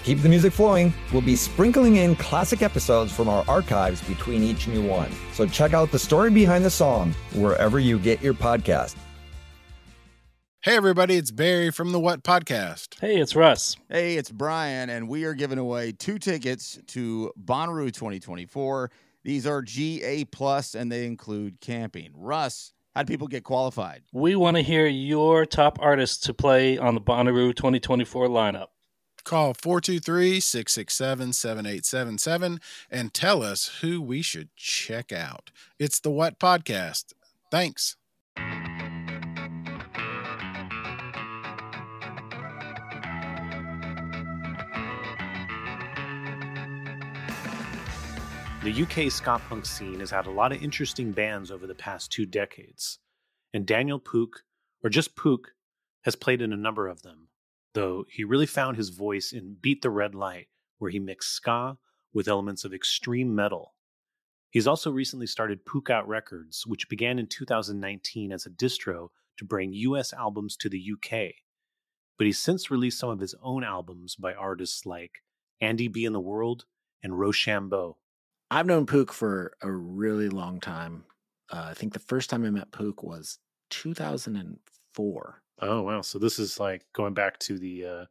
To keep the music flowing, we'll be sprinkling in classic episodes from our archives between each new one. So check out the story behind the song wherever you get your podcast. Hey, everybody, it's Barry from the What Podcast. Hey, it's Russ. Hey, it's Brian, and we are giving away two tickets to Bonnaroo 2024. These are GA Plus, and they include camping. Russ, how do people get qualified? We want to hear your top artists to play on the Bonnaroo 2024 lineup. Call 423 667 7877 and tell us who we should check out. It's the What Podcast. Thanks. The UK ska punk scene has had a lot of interesting bands over the past two decades, and Daniel Pook, or just Pook, has played in a number of them, though he really found his voice in Beat the Red Light, where he mixed ska with elements of extreme metal. He's also recently started Pookout Records, which began in 2019 as a distro to bring US albums to the UK. But he's since released some of his own albums by artists like Andy B. and the World and Roshambo. I've known Pook for a really long time. Uh, I think the first time I met Pook was 2004. Oh wow! So this is like going back to the uh,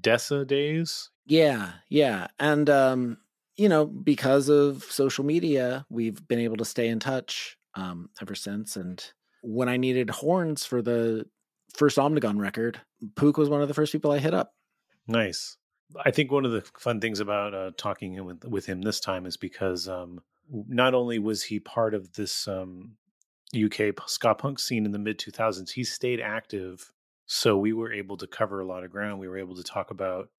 Dessa days. Yeah, yeah, and um, you know, because of social media, we've been able to stay in touch um, ever since. And when I needed horns for the first Omnigone record, Pook was one of the first people I hit up. Nice. I think one of the fun things about uh, talking with, with him this time is because um, not only was he part of this um, UK ska punk scene in the mid 2000s, he stayed active. So we were able to cover a lot of ground. We were able to talk about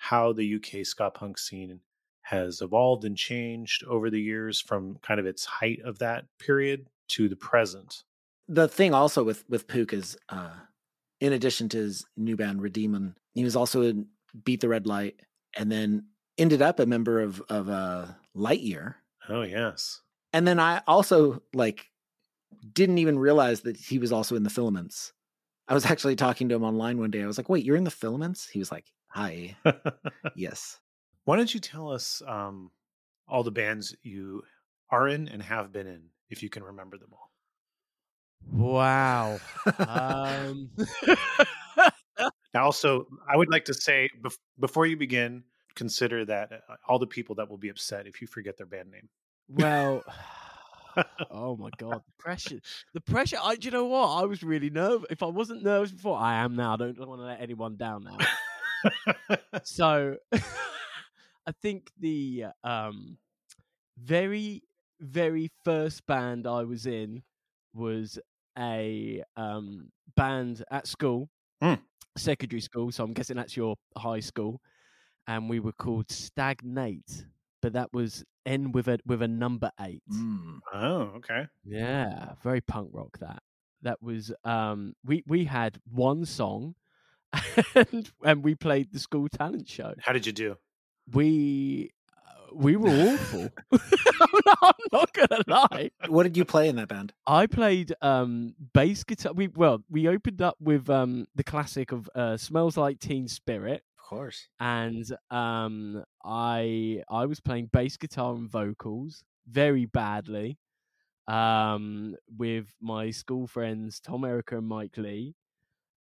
how the UK ska punk scene has evolved and changed over the years from kind of its height of that period to the present. The thing also with with Pook is, uh, in addition to his new band Redeemon, he was also in Beat the Red Light, and then ended up a member of of uh, Lightyear. Oh yes. And then I also like didn't even realize that he was also in the Filaments. I was actually talking to him online one day. I was like, "Wait, you're in the Filaments?" He was like, "Hi, yes." Why don't you tell us um, all the bands you are in and have been in, if you can remember them all? Wow. um... now, also, I would like to say bef- before you begin, consider that uh, all the people that will be upset if you forget their band name. Well, oh my god, the pressure! The pressure. I, do you know what? I was really nervous. If I wasn't nervous before, I am now. I don't, don't want to let anyone down now. so, I think the um, very, very first band I was in was a um, band at school, mm. secondary school. So I'm guessing that's your high school, and we were called Stagnate, but that was N with a with a number eight. Mm. Oh, okay. Yeah, very punk rock. That that was um, we we had one song, and and we played the school talent show. How did you do? We we were awful. I'm not gonna lie. What did you play in that band? I played um bass guitar. We well, we opened up with um the classic of uh, "Smells Like Teen Spirit," of course, and um I I was playing bass guitar and vocals very badly, um with my school friends Tom, Erica, and Mike Lee,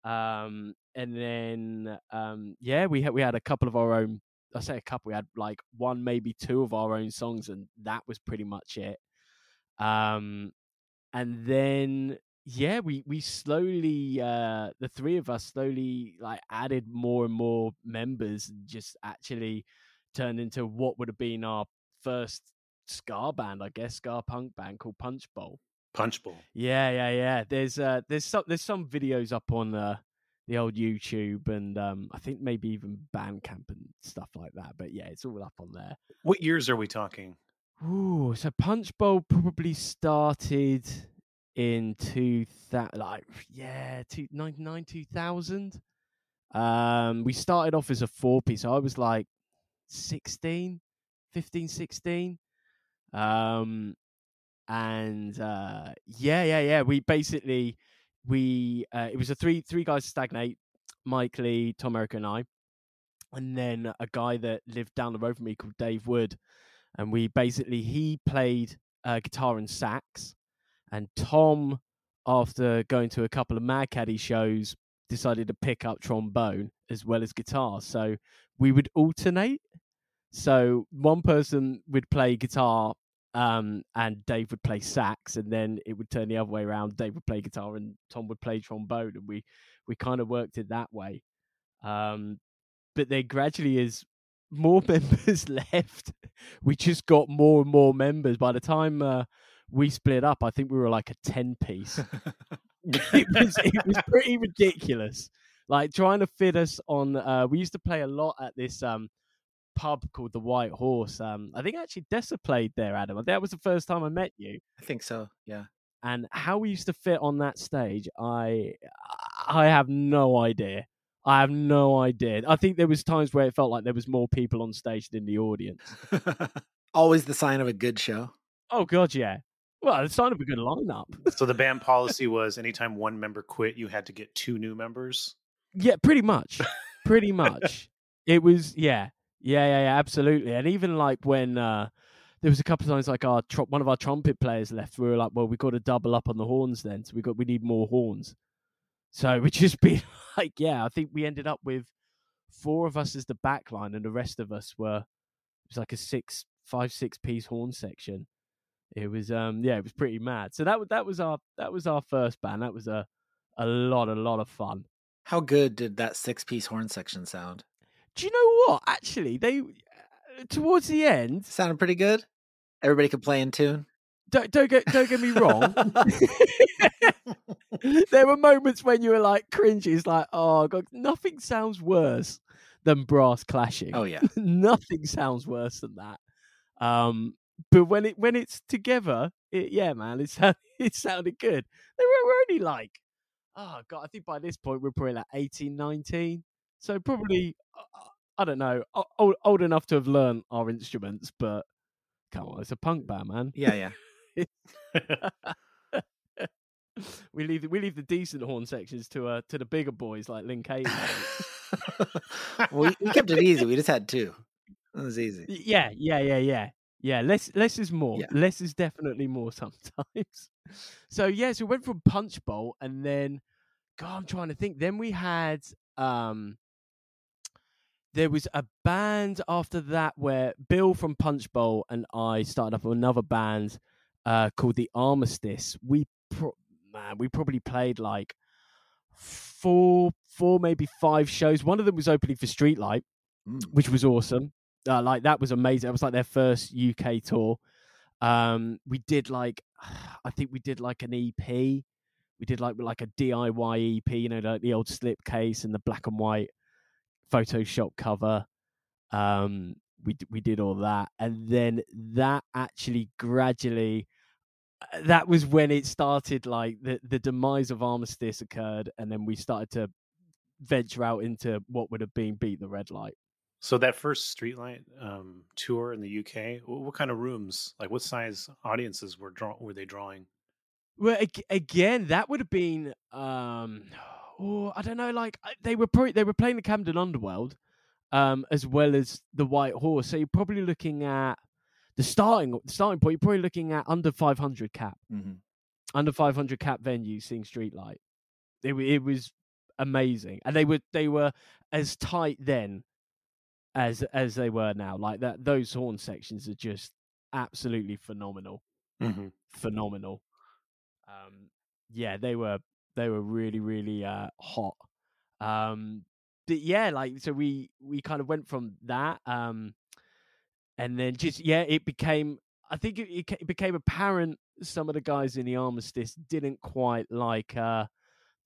um and then um yeah we had we had a couple of our own I say a couple. We had like one, maybe two of our own songs, and that was pretty much it. Um, and then yeah, we we slowly, uh, the three of us slowly like added more and more members, and just actually turned into what would have been our first ska band, I guess, ska punk band called Punch Bowl. Punch Bowl. Yeah, yeah, yeah. There's uh, there's some there's some videos up on uh, the old YouTube and um, I think maybe even Bandcamp and stuff like that. But yeah, it's all up on there. What years are we talking? Ooh, so Punch Bowl probably started in two that like yeah two, 99 2000 um we started off as a four piece i was like 16 15 16 um and uh yeah yeah yeah we basically we uh it was a three three guys stagnate mike lee tom erica and i. And then a guy that lived down the road from me called dave wood. And we basically he played uh, guitar and sax and tom after going to a couple of Mad Caddies shows decided to pick up trombone as well as guitar so we would alternate so one person would play guitar um, and Dave would play sax, and then it would turn the other way around. Dave would play guitar, and Tom would play trombone, and we we kind of worked it that way. Um, but then gradually, as more members left, we just got more and more members. By the time uh, we split up, I think we were like a ten piece. it was it was pretty ridiculous. Like trying to fit us on. Uh, we used to play a lot at this um, pub called the White Horse. Um, I think actually Dessa played there, Adam. That was the first time I met you. I think so. Yeah. And how we used to fit on that stage, I I have no idea. I have no idea. I think there was times where it felt like there was more people on stage than the audience. Always the sign of a good show. Oh god, yeah. Well, it's of a good lineup. so the band policy was anytime one member quit, you had to get two new members. Yeah, pretty much. Pretty much. it was yeah. Yeah, yeah, yeah, absolutely. And even like when uh there was a couple of times like our tr- one of our trumpet players left, we were like, well, we got to double up on the horns then, so we got we need more horns. So we just be like, yeah, I think we ended up with four of us as the back line, and the rest of us were it was like a six, five, six piece horn section. It was um yeah, it was pretty mad. So that was that was our that was our first band. That was a a lot, a lot of fun. How good did that six piece horn section sound? Do you know what? Actually, they towards the end sounded pretty good. Everybody could play in tune. Don't don't get don't get me wrong. there were moments when you were like cringy. It's like, oh god, nothing sounds worse than brass clashing. Oh yeah, nothing sounds worse than that. Um, but when it when it's together, it, yeah, man, it sounded it sounded good. They were, were only like, oh god, I think by this point we're probably like 18, 19. So probably, uh, I don't know, old, old enough to have learned our instruments, but come on, it's a punk band, man. Yeah, yeah. we leave the, we leave the decent horn sections to uh to the bigger boys like Link 80. well, we kept it easy. We just had two. It was easy. Yeah, yeah, yeah, yeah. Yeah, less less is more. Yeah. Less is definitely more sometimes. So yeah, so we went from Punch Bowl and then God, I'm trying to think. Then we had um there was a band after that where Bill from Punch Bowl and I started up another band uh, called the Armistice. We pro- man, we probably played like four, four maybe five shows. One of them was opening for Streetlight, mm. which was awesome. Uh, like that was amazing. It was like their first UK tour. Um, we did like, I think we did like an EP. We did like like a DIY EP, you know, like the old slipcase and the black and white Photoshop cover. Um, we we did all that, and then that actually gradually. Uh, that was when it started. Like the the demise of Armistice occurred, and then we started to venture out into what would have been Beat the Red Light. So that first Streetlight um, tour in the UK, what, what, kind of rooms, like what size audiences were draw were they drawing? Well, again, that would have been um, oh, I don't know. Like they were probably they were playing the Camden Underworld, um, as well as the White Horse. So you're probably looking at the starting the starting point. You're probably looking at under 500 cap, mm-hmm. under 500 cap venue seeing Streetlight. It it was amazing, and they were they were as tight then as as they were now. Like that, those horn sections are just absolutely phenomenal, mm-hmm. phenomenal. Um, yeah, they were they were really really uh, hot. Um, but yeah, like so we we kind of went from that, um, and then just yeah, it became. I think it, it became apparent some of the guys in the armistice didn't quite like uh,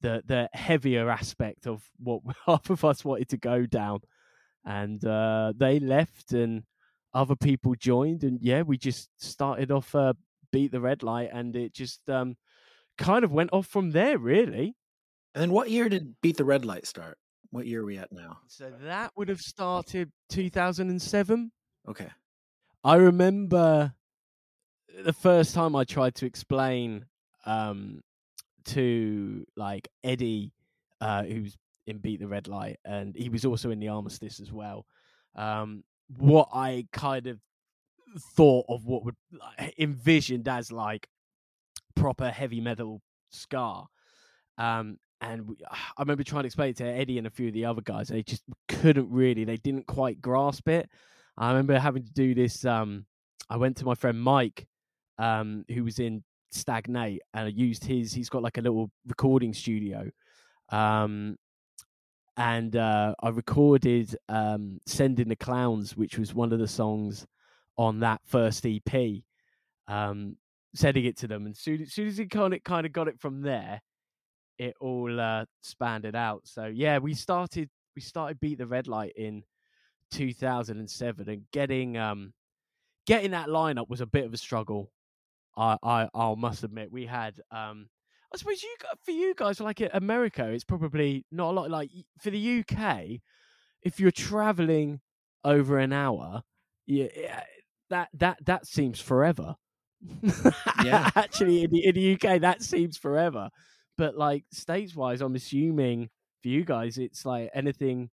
the the heavier aspect of what half of us wanted to go down, and uh, they left and other people joined, and yeah, we just started off uh, beat the red light, and it just um, kind of went off from there, really. And then what year did Beat the Red Light start? What year are we at now? So that would have started 2007. Okay. I remember the first time I tried to explain um, to like Eddie, uh, who's in Beat the Red Light, and he was also in the Armistice as well. Um, what I kind of thought of what would envisioned as like proper heavy metal ska. Um, and we, I remember trying to explain it to Eddie and a few of the other guys. and They just couldn't really. They didn't quite grasp it. I remember having to do this. Um, I went to my friend Mike, um, who was in Stagnate, and I used his. He's got like a little recording studio, um, and uh, I recorded um, "Send in the Clowns," which was one of the songs on that first EP. Um, sending it to them, and soon, soon as he kind of got it from there, it all uh, spanned out. So yeah, we started we started beat the red light in 2007, and getting um getting that lineup was a bit of a struggle. I I I must admit we had um I suppose you for you guys like America, it's probably not a lot. Like for the UK, if you're traveling over an hour, yeah, that that that seems forever. Yeah. actually, in the in the UK, that seems forever. But like states wise, I'm assuming for you guys, it's like anything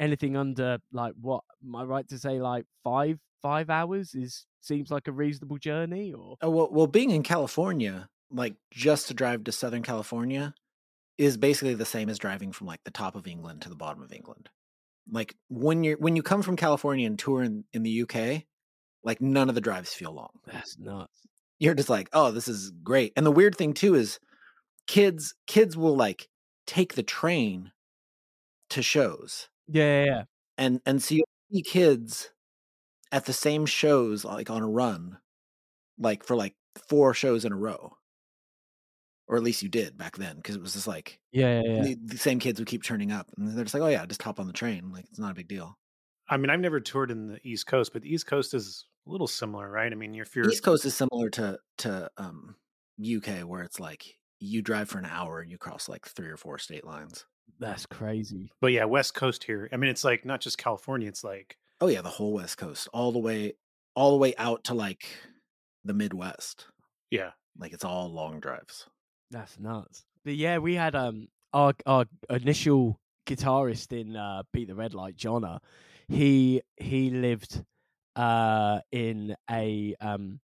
anything under like what am I right to say like five five hours is seems like a reasonable journey or Oh, well, well, being in California, like just to drive to Southern California, is basically the same as driving from like the top of England to the bottom of England. Like when you're when you come from California and tour in, in the UK, like none of the drives feel long. that's nuts. You're just like, oh, this is great. And the weird thing too is kids kids will like take the train to shows. Yeah, yeah, yeah. And and so you see kids at the same shows like on a run, like for like four shows in a row. Or at least you did back then, because it was just like Yeah, yeah, yeah. the, the same kids would keep turning up, and they're just like, "Oh yeah, just hop on the train. Like it's not a big deal." I mean, I've never toured in the East Coast, but the East Coast is a little similar, right? I mean, if you're East Coast is similar to to um, UK, where it's like you drive for an hour and you cross like three or four state lines. That's crazy. But yeah, West Coast here. I mean, it's like not just California. It's like Oh yeah, the whole West Coast, all the way, all the way out to like the Midwest. yeah, Like it's all long drives. That's nuts. But yeah, we had um our our initial guitarist in uh, Beat the Red Light, Jonna. He he lived uh in a um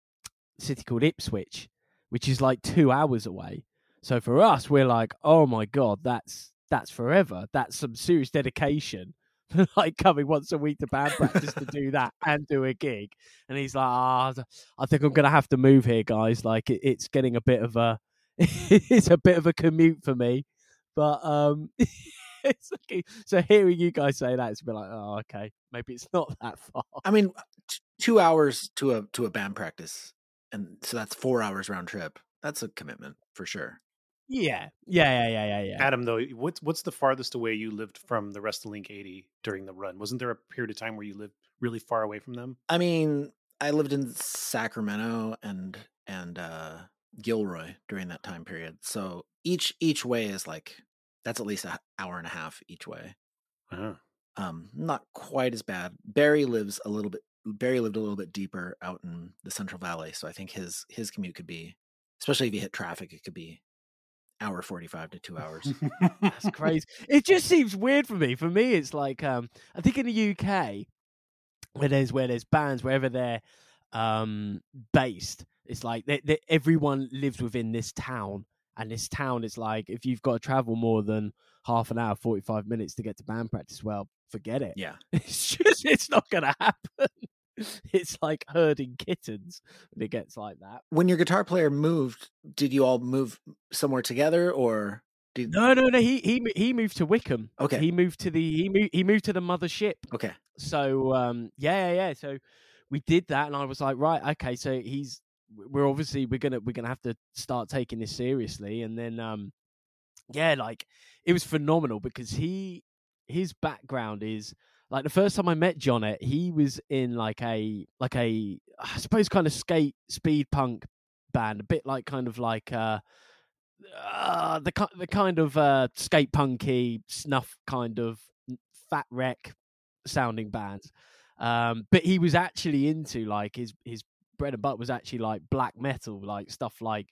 city called Ipswich, which is like two hours away. So for us, we're like, oh my god, that's that's forever. That's some serious dedication. like coming once a week to band practice to do that and do a gig. And he's like, ah, I think I'm gonna have to move here, guys. Like it, it's getting a bit of a it's a bit of a commute for me. But um it's okay. So hearing you guys say that, it's a bit like, oh, okay, maybe it's not that far. I mean, t- two hours to a to a band practice, and so that's four hours round trip. That's a commitment for sure. Yeah, yeah, yeah, yeah, yeah, yeah. Adam. Though, what's what's the farthest away you lived from the rest of Link 80 during the run? Wasn't there a period of time where you lived really far away from them? I mean, I lived in Sacramento and and uh Gilroy during that time period. So each each way is like that's at least an hour and a half each way. Uh-huh. Um, not quite as bad. Barry lives a little bit. Barry lived a little bit deeper out in the Central Valley, so I think his his commute could be, especially if you hit traffic, it could be hour forty five to two hours. That's crazy. It just seems weird for me. For me, it's like um, I think in the UK, where there's where there's bands wherever they're um, based, it's like they, they, everyone lives within this town, and this town is like if you've got to travel more than half an hour, forty five minutes to get to band practice, well, forget it. yeah, It's just it's not gonna happen. It's like herding kittens when it gets like that. when your guitar player moved, did you all move somewhere together, or did No, no, no. He he he moved to Wycombe. Okay. He moved to the he moved he moved to the mothership. okay? So um yeah, yeah, yeah. So we did that and I was like, right, okay, so he's we're obviously we're gonna we're gonna have to start taking this seriously. And then um yeah, like it was phenomenal because he his background is like the first time I met John he was in like a like a I suppose kind of skate speed punk band, a bit like kind of like uh uh, the the kind of uh, skate punky snuff kind of fat wreck sounding bands. Um, but he was actually into like his his bread and butter was actually like black metal, like stuff like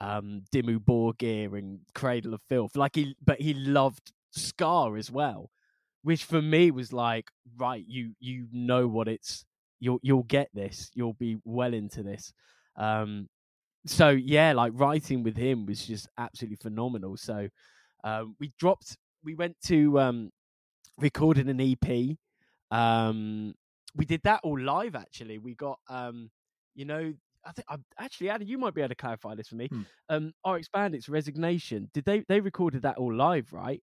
um Dimmu Borgir and Cradle of Filth. Like he but he loved ska as well. Which for me was like, right, you you know what it's you'll you'll get this. You'll be well into this. Um so yeah, like writing with him was just absolutely phenomenal. So um we dropped we went to um recorded an EP. Um we did that all live actually. We got um you know I think I, actually Adam you might be able to clarify this for me. Hmm. Um RX Bandit's resignation. Did they they recorded that all live, right?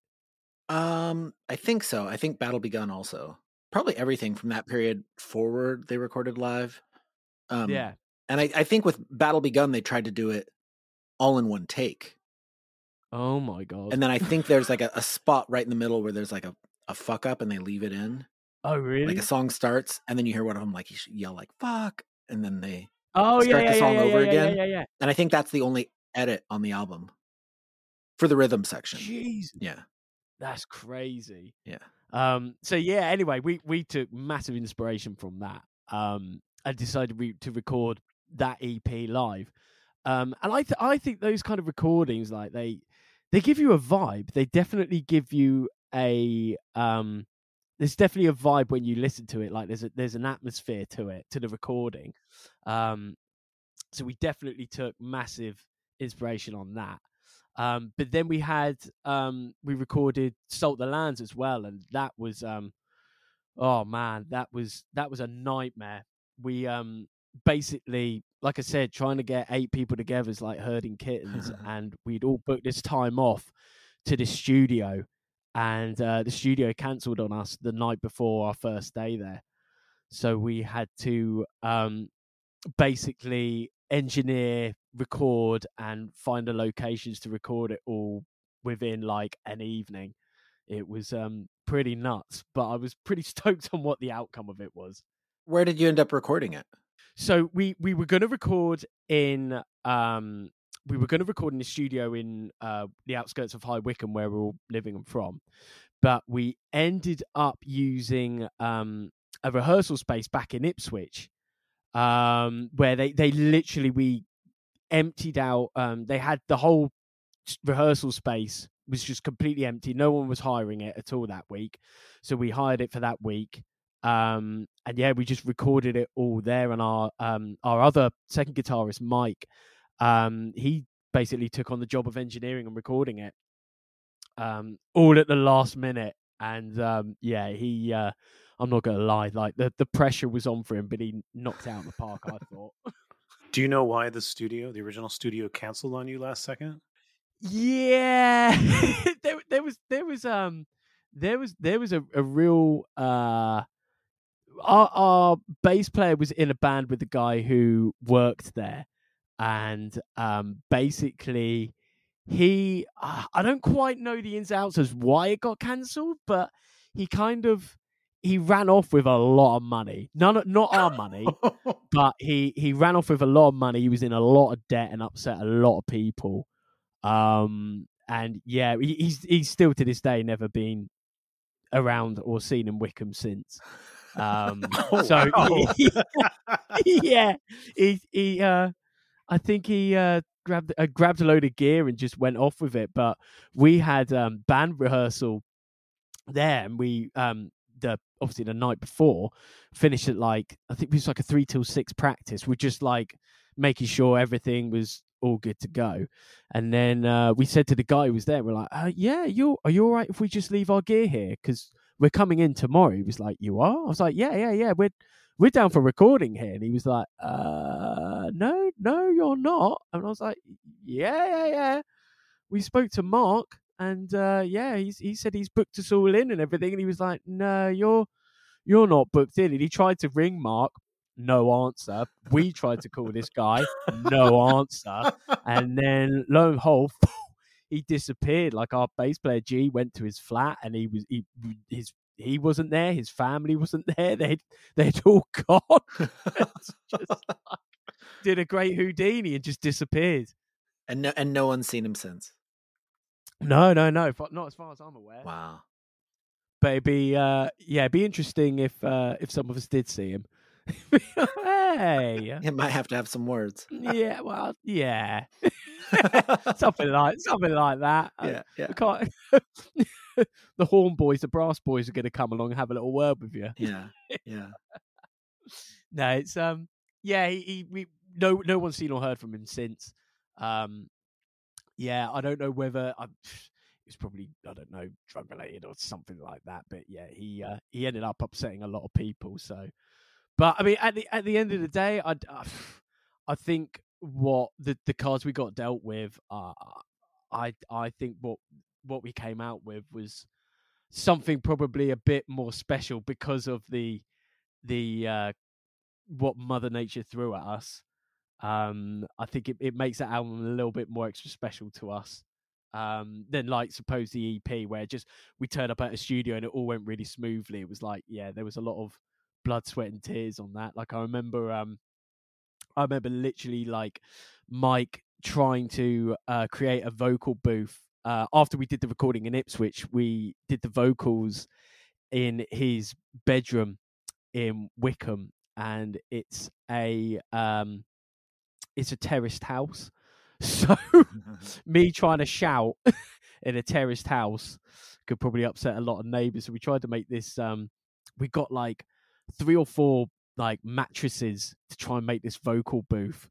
Um, I think so. I think Battle Begun also. Probably everything from that period forward they recorded live. Um, yeah. and I, I think with Battle Begun they tried to do it all in one take. Oh my god. And then I think there's like a, a spot right in the middle where there's like a, a fuck up and they leave it in. oh really? Like a song starts and then you hear one of them like yell like fuck and then they oh start yeah, the yeah, song yeah, over yeah, again. Yeah, yeah, yeah. and I think that's the only edit on the album for the rhythm section. Jeez, Yeah. that's crazy. Yeah. Um. So yeah. Anyway, we we took massive inspiration from that. Um. And decided we, to record that EP live. Um. And I th- I think those kind of recordings, like they they give you a vibe. They definitely give you a um. There's definitely a vibe when you listen to it. Like there's a there's an atmosphere to it to the recording. Um. So we definitely took massive inspiration on that. Um, but then we had um, we recorded Salt the Lands as well, and that was um, oh man, that was that was a nightmare. We um, basically, like I said, trying to get eight people together is like herding kittens, and we'd all booked this time off to the studio, and uh, the studio cancelled on us the night before our first day there, so we had to um, basically engineer, record, and find the locations to record it all within like an evening. It was um pretty nuts, but I was pretty stoked on what the outcome of it was. Where did you end up recording it? So we we were going to record in um we were going to record in the studio in uh the outskirts of High Wycombe where we're all living and from, but we ended up using um a rehearsal space back in Ipswich um where they they literally we emptied out um they had the whole rehearsal space was just completely empty. No one was hiring it at all that week so we hired it for that week um and yeah we just recorded it all there and our um our other second guitarist mike um he basically took on the job of engineering and recording it um all at the last minute and um yeah he uh i'm not gonna lie like the the pressure was on for him but he knocked out the park i thought Do you know why the studio, the original studio, canceled on you last second? Yeah, there there was there was um there was there was a, a real uh our our bass player was in a band with the guy who worked there and um basically he uh, I don't quite know the ins and outs as why it got cancelled but he kind of he ran off with a lot of money none of- not our money but he he ran off with a lot of money. He was in a lot of debt and upset a lot of people. Um, and yeah, he, he's he's still to this day never been around or seen in Wycombe since. Um, Oh, so wow. yeah, he he uh, I think he uh grabbed uh, grabbed a load of gear and just went off with it. But we had um band rehearsal there, and we um the obviously the night before finished at like I think it was like a three till six practice. We're just like making sure everything was all good to go. And then uh, we said to the guy who was there, we're like, uh, "Yeah, you are you all right if we just leave our gear here? Because we're coming in tomorrow." He was like, "You are?" I was like, "Yeah, yeah, yeah. We're we're down for recording here." And he was like, "Uh, no, no, you're not." And I was like, "Yeah, yeah, yeah." We spoke to Mark, and uh, yeah, he's he said he's booked us all in and everything. And he was like, "No, you're you're not booked in." And he tried to ring Mark. No answer. We tried to call this guy. No answer. And then lo and behold, he disappeared. Like our bass player G went to his flat, and he was he his he wasn't there. His family wasn't there. They'd they'd all gone. Just like, did a great Houdini and just disappeared. And no, and no one's seen him since. No, no, no, not as far as I'm aware. Wow. But it'd be uh, yeah, it'd be interesting if uh, if some of us did see him. hey, It might have to have some words. yeah, well, yeah, something like something like that. Uh, Yeah, yeah. can't- the horn boys, the brass boys, are going to come along and have a little word with you. Yeah. Yeah. no, it's um, yeah, he, he we no no one's seen or heard from him since. Um, yeah, I don't know whether I, it was probably I don't know drug related or something like that, but yeah, he uh, he ended up upsetting a lot of people. So, but I mean, at the at the end of the day, I I think what the the cards we got dealt with, uh, I I think what what we came out with was something probably a bit more special because of the the uh what mother nature threw at us. Um i think it, it makes that album a little bit more extra special to us um than like suppose the ep where just we turned up at a studio and it all went really smoothly. It was like yeah there was a lot of blood sweat and tears on that. Like i remember um i remember literally like mike trying to uh create a vocal booth uh after we did the recording in ipswich we did the vocals in his bedroom in Wycombe, and it's a um, it's a terraced house. So me trying to shout in a terraced house could probably upset a lot of neighbors. So we tried to make this. Um, we got like three or four like mattresses to try and make this vocal booth,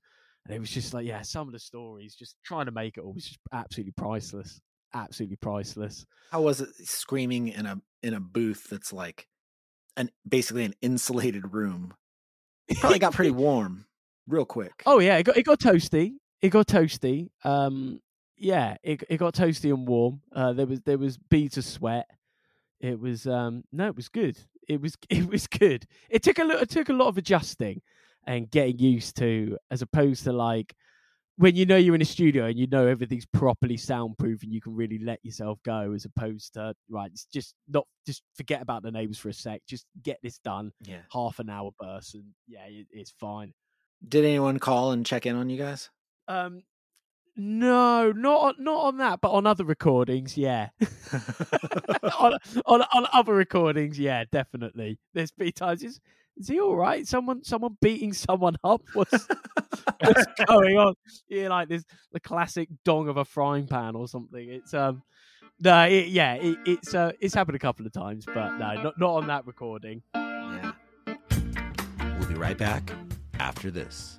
and it was just like yeah, some of the stories just trying to make it all was just absolutely priceless, absolutely priceless. How was it screaming in a in a booth that's like an basically an insulated room? Probably got pretty warm real quick. Oh yeah, it got it got toasty. It got toasty. Um, yeah, it it got toasty and warm. Uh, there was there was beads of sweat. It was um no, it was good. It was it was good. It took a lot. It took a lot of adjusting and getting used to, as opposed to like when you know you're in a studio and you know everything's properly soundproof and you can really let yourself go, as opposed to right, it's just not just forget about the neighbors for a sec. Just get this done. Yeah. Half an hour burst, and yeah, it, it's fine. Did anyone call and check in on you guys? Um, no, not not on that, but on other recordings, yeah. on, on on other recordings, yeah, definitely. There's been times. Is, is he all right? Someone someone beating someone up? What's what's going on? Yeah, like this the classic dong of a frying pan or something. It's um. No, it, yeah, it, it's uh, it's happened a couple of times, but no, not not on that recording. Yeah. We'll be right back after this.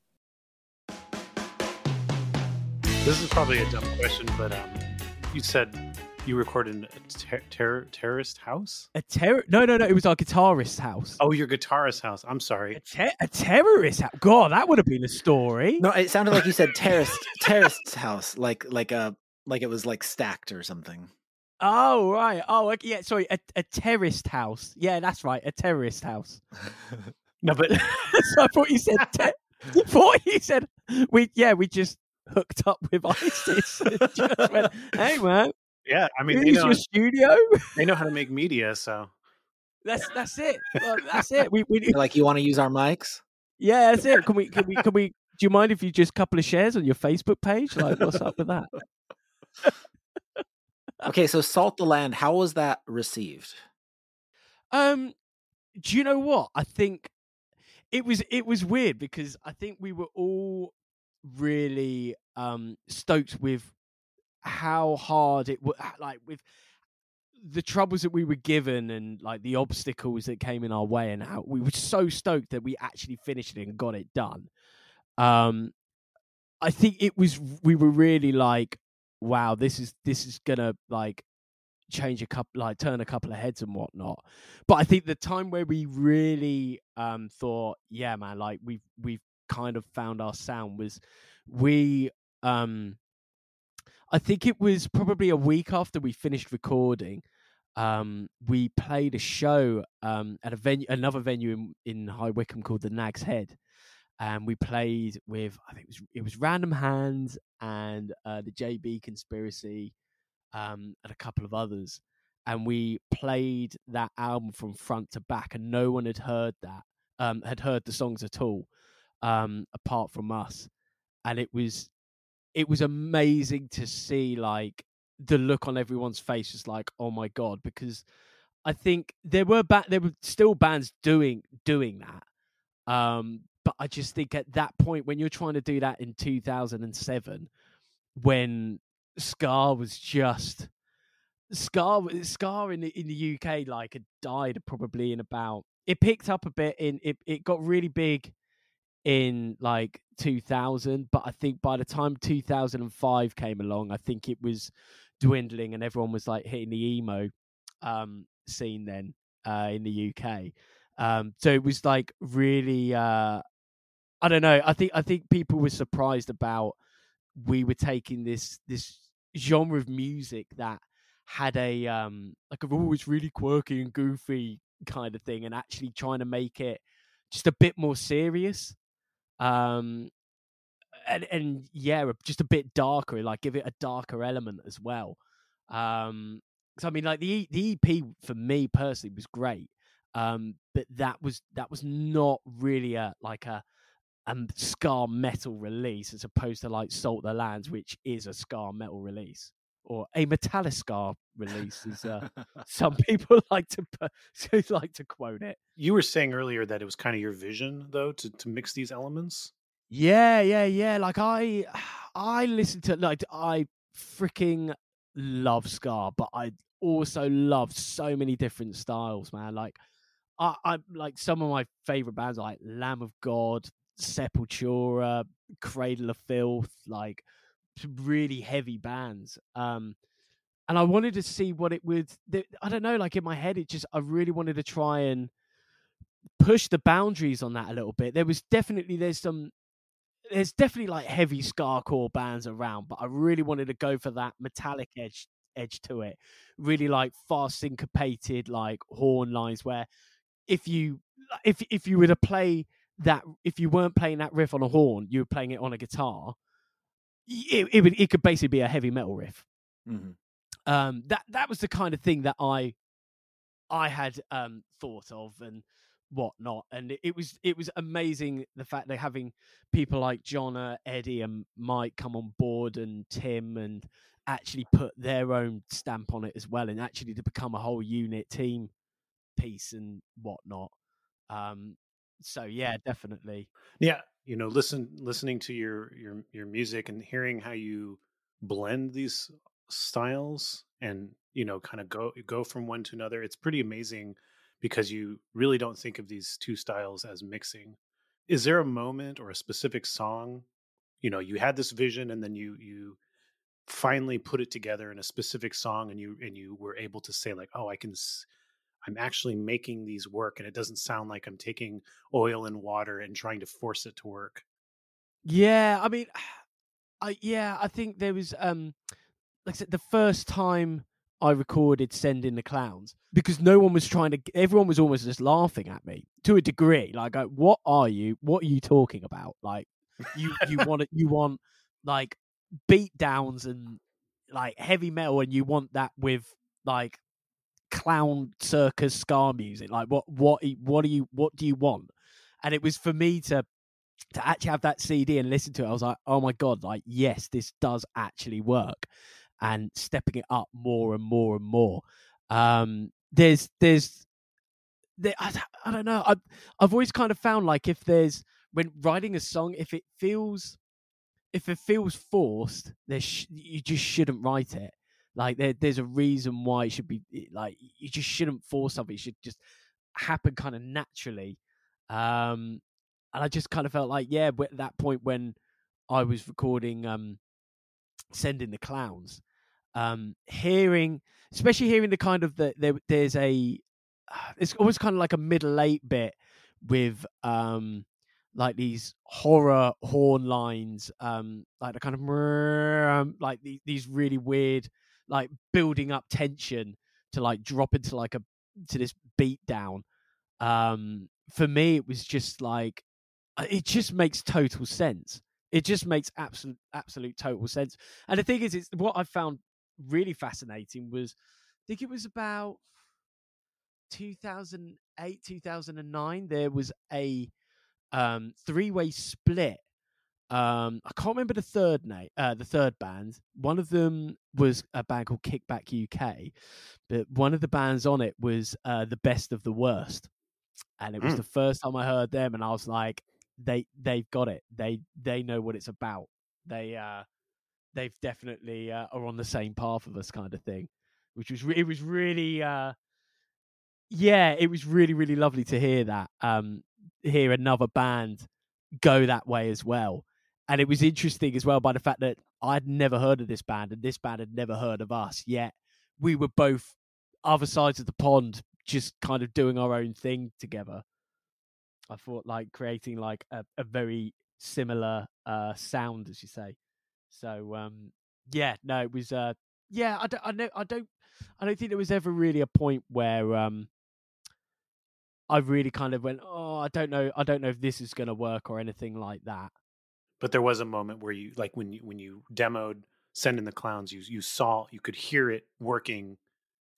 This is probably a dumb question, but um, you said you recorded in a ter- ter- terrorist house? A terror? No, no, no. It was our guitarist's house. Oh, your guitarist's house. I'm sorry. A, ter- a terrorist house. God, that would have been a story. No, it sounded like you said terraced terraced house, like like a like it was like stacked or something. Oh right. Oh okay. yeah. Sorry, a, a terrorist house. Yeah, that's right. A terrorist house. No, but so I thought you said. Te- I thought you said we. Yeah, we just hooked up with ISIS. just went, hey man, yeah, I mean, they know, your studio. they know how to make media, so That's that's it. Well, that's it. We we like you want to use our mics? yeah. That's it. Can we can we can we? Do you mind if you just couple of shares on your Facebook page? Like, what's up with that? Okay, so Salt the Land, how was that received? Um, do you know what? I think it was it was weird because I think we were all really um stoked with how hard it was like with the troubles that we were given and like the obstacles that came in our way and how we were so stoked that we actually finished it and got it done. Um i think it was we were really like wow this is this is gonna like change a couple like turn a couple of heads and whatnot. But i think the time where we really um thought yeah man like we've we've kind of found our sound was we um I think it was probably a week after we finished recording. Um, we played a show um, at a venue, another venue in, in High Wycombe called the Nag's Head, and we played with I think it was it was Random Hands and uh, the JB Conspiracy, um, and a couple of others, and we played that album from front to back, and no one had heard that, um, had heard the songs at all, um, apart from us, and it was it was amazing to see like the look on everyone's face was like oh my god because i think there were ba- there were still bands doing doing that um but i just think at that point when you're trying to do that in 2007 when ska was just ska Scar in the, in the uk like had died probably in about it picked up a bit in it, it got really big in like 2000 but i think by the time 2005 came along i think it was dwindling and everyone was like hitting the emo um scene then uh in the uk um so it was like really uh i don't know i think i think people were surprised about we were taking this this genre of music that had a um like a always really quirky and goofy kind of thing and actually trying to make it just a bit more serious um and and yeah just a bit darker like give it a darker element as well. Um so i mean like the the ep for me personally was great um but that was that was not really a like a um ska metal release as opposed to like salt the lands which is a ska metal release or a metaliSKA release as uh, some people like to like to quote it You were saying earlier that it was kind of your vision, though, to, to mix these elements. Yeah, yeah, yeah. Like I, I listen to like I freaking love ska, but I also love so many different styles, man. Like I, I like some of my favorite bands like Lamb of God, Sepultura, Cradle of Filth, like really heavy bands. Um, and I wanted to see what it would. I don't know. Like in my head, it just I really wanted to try and push the boundaries on that a little bit. There was definitely there's some there's definitely like heavy skacore bands around, but I really wanted to go for that metallic edge edge to it. Really like fast syncopated like horn lines where if you if if you were to play that if you weren't playing that riff on a horn, you were playing it on a guitar. It it, would, it could basically be a heavy metal riff. Mm-hmm. Um, that that was the kind of thing that I I had um, thought of and whatnot, and it, it, was it was amazing the fact that having people like Jonna, Eddie, and Mike come on board, and Tim, and actually put their own stamp on it as well, and actually to become a whole unit team piece and whatnot. Um, so yeah, definitely. Yeah, you know, listen, listening to your your your music and hearing how you blend these styles and you know kind of go go from one to another it's pretty amazing because you really don't think of these two styles as mixing. Is there a moment or a specific song you know you had this vision and then you you finally put it together in a specific song and you and you were able to say like oh i can i'm actually making these work and it doesn't sound like i'm taking oil and water and trying to force it to work yeah i mean i yeah i think there was um like I said, the first time I recorded "Send in the Clowns" because no one was trying to. Everyone was almost just laughing at me to a degree. Like, what are you? What are you talking about? Like, you you want it? You want like beat downs and like heavy metal, and you want that with like clown circus ska music. Like, what what what do you what do you want? And it was for me to to actually have that CD and listen to it. I was like, oh my god, like yes, this does actually work and stepping it up more and more and more. Um, there's there's there, I, I don't know. I've I've always kind of found like if there's when writing a song, if it feels if it feels forced, there sh- you just shouldn't write it. Like there, there's a reason why it should be like you just shouldn't force something. It should just happen kind of naturally. Um, and I just kind of felt like yeah, at that point when I was recording um, Send in the Clowns, um, hearing, especially hearing the kind of the there, there's a it's always kind of like a middle eight bit with um like these horror horn lines, um, like the kind of like these really weird, like building up tension to like drop into like a to this beat down. Um, for me, it was just like it just makes total sense. It just makes absolute absolute total sense. And the thing is, it's what I found really fascinating was I think it was about 2008 2009 there was a um, three-way split um, I can't remember the third name, uh, the third band. One of them was a band called Kickback UK, but one of the bands on it was uh, the Best of the Worst, and it was Mm. the first time I heard them, and I was like, they they've got it. They they know what it's about. They uh, they've definitely uh, are on the same path of us, kind of thing. Which was re- it was really uh, yeah, it was really really lovely to hear that. Um, hear another band go that way as well. And it was interesting as well by the fact that I'd never heard of this band and this band had never heard of us. Yet we were both other sides of the pond, just kind of doing our own thing together. I thought like creating like a, a very similar uh sound, as you say. So um yeah, no, it was uh yeah, I don't I know I don't I don't think there was ever really a point where um I really kind of went, oh, I don't know, I don't know if this is going to work or anything like that. But there was a moment where you like when you when you demoed Send in the Clowns, you you saw you could hear it working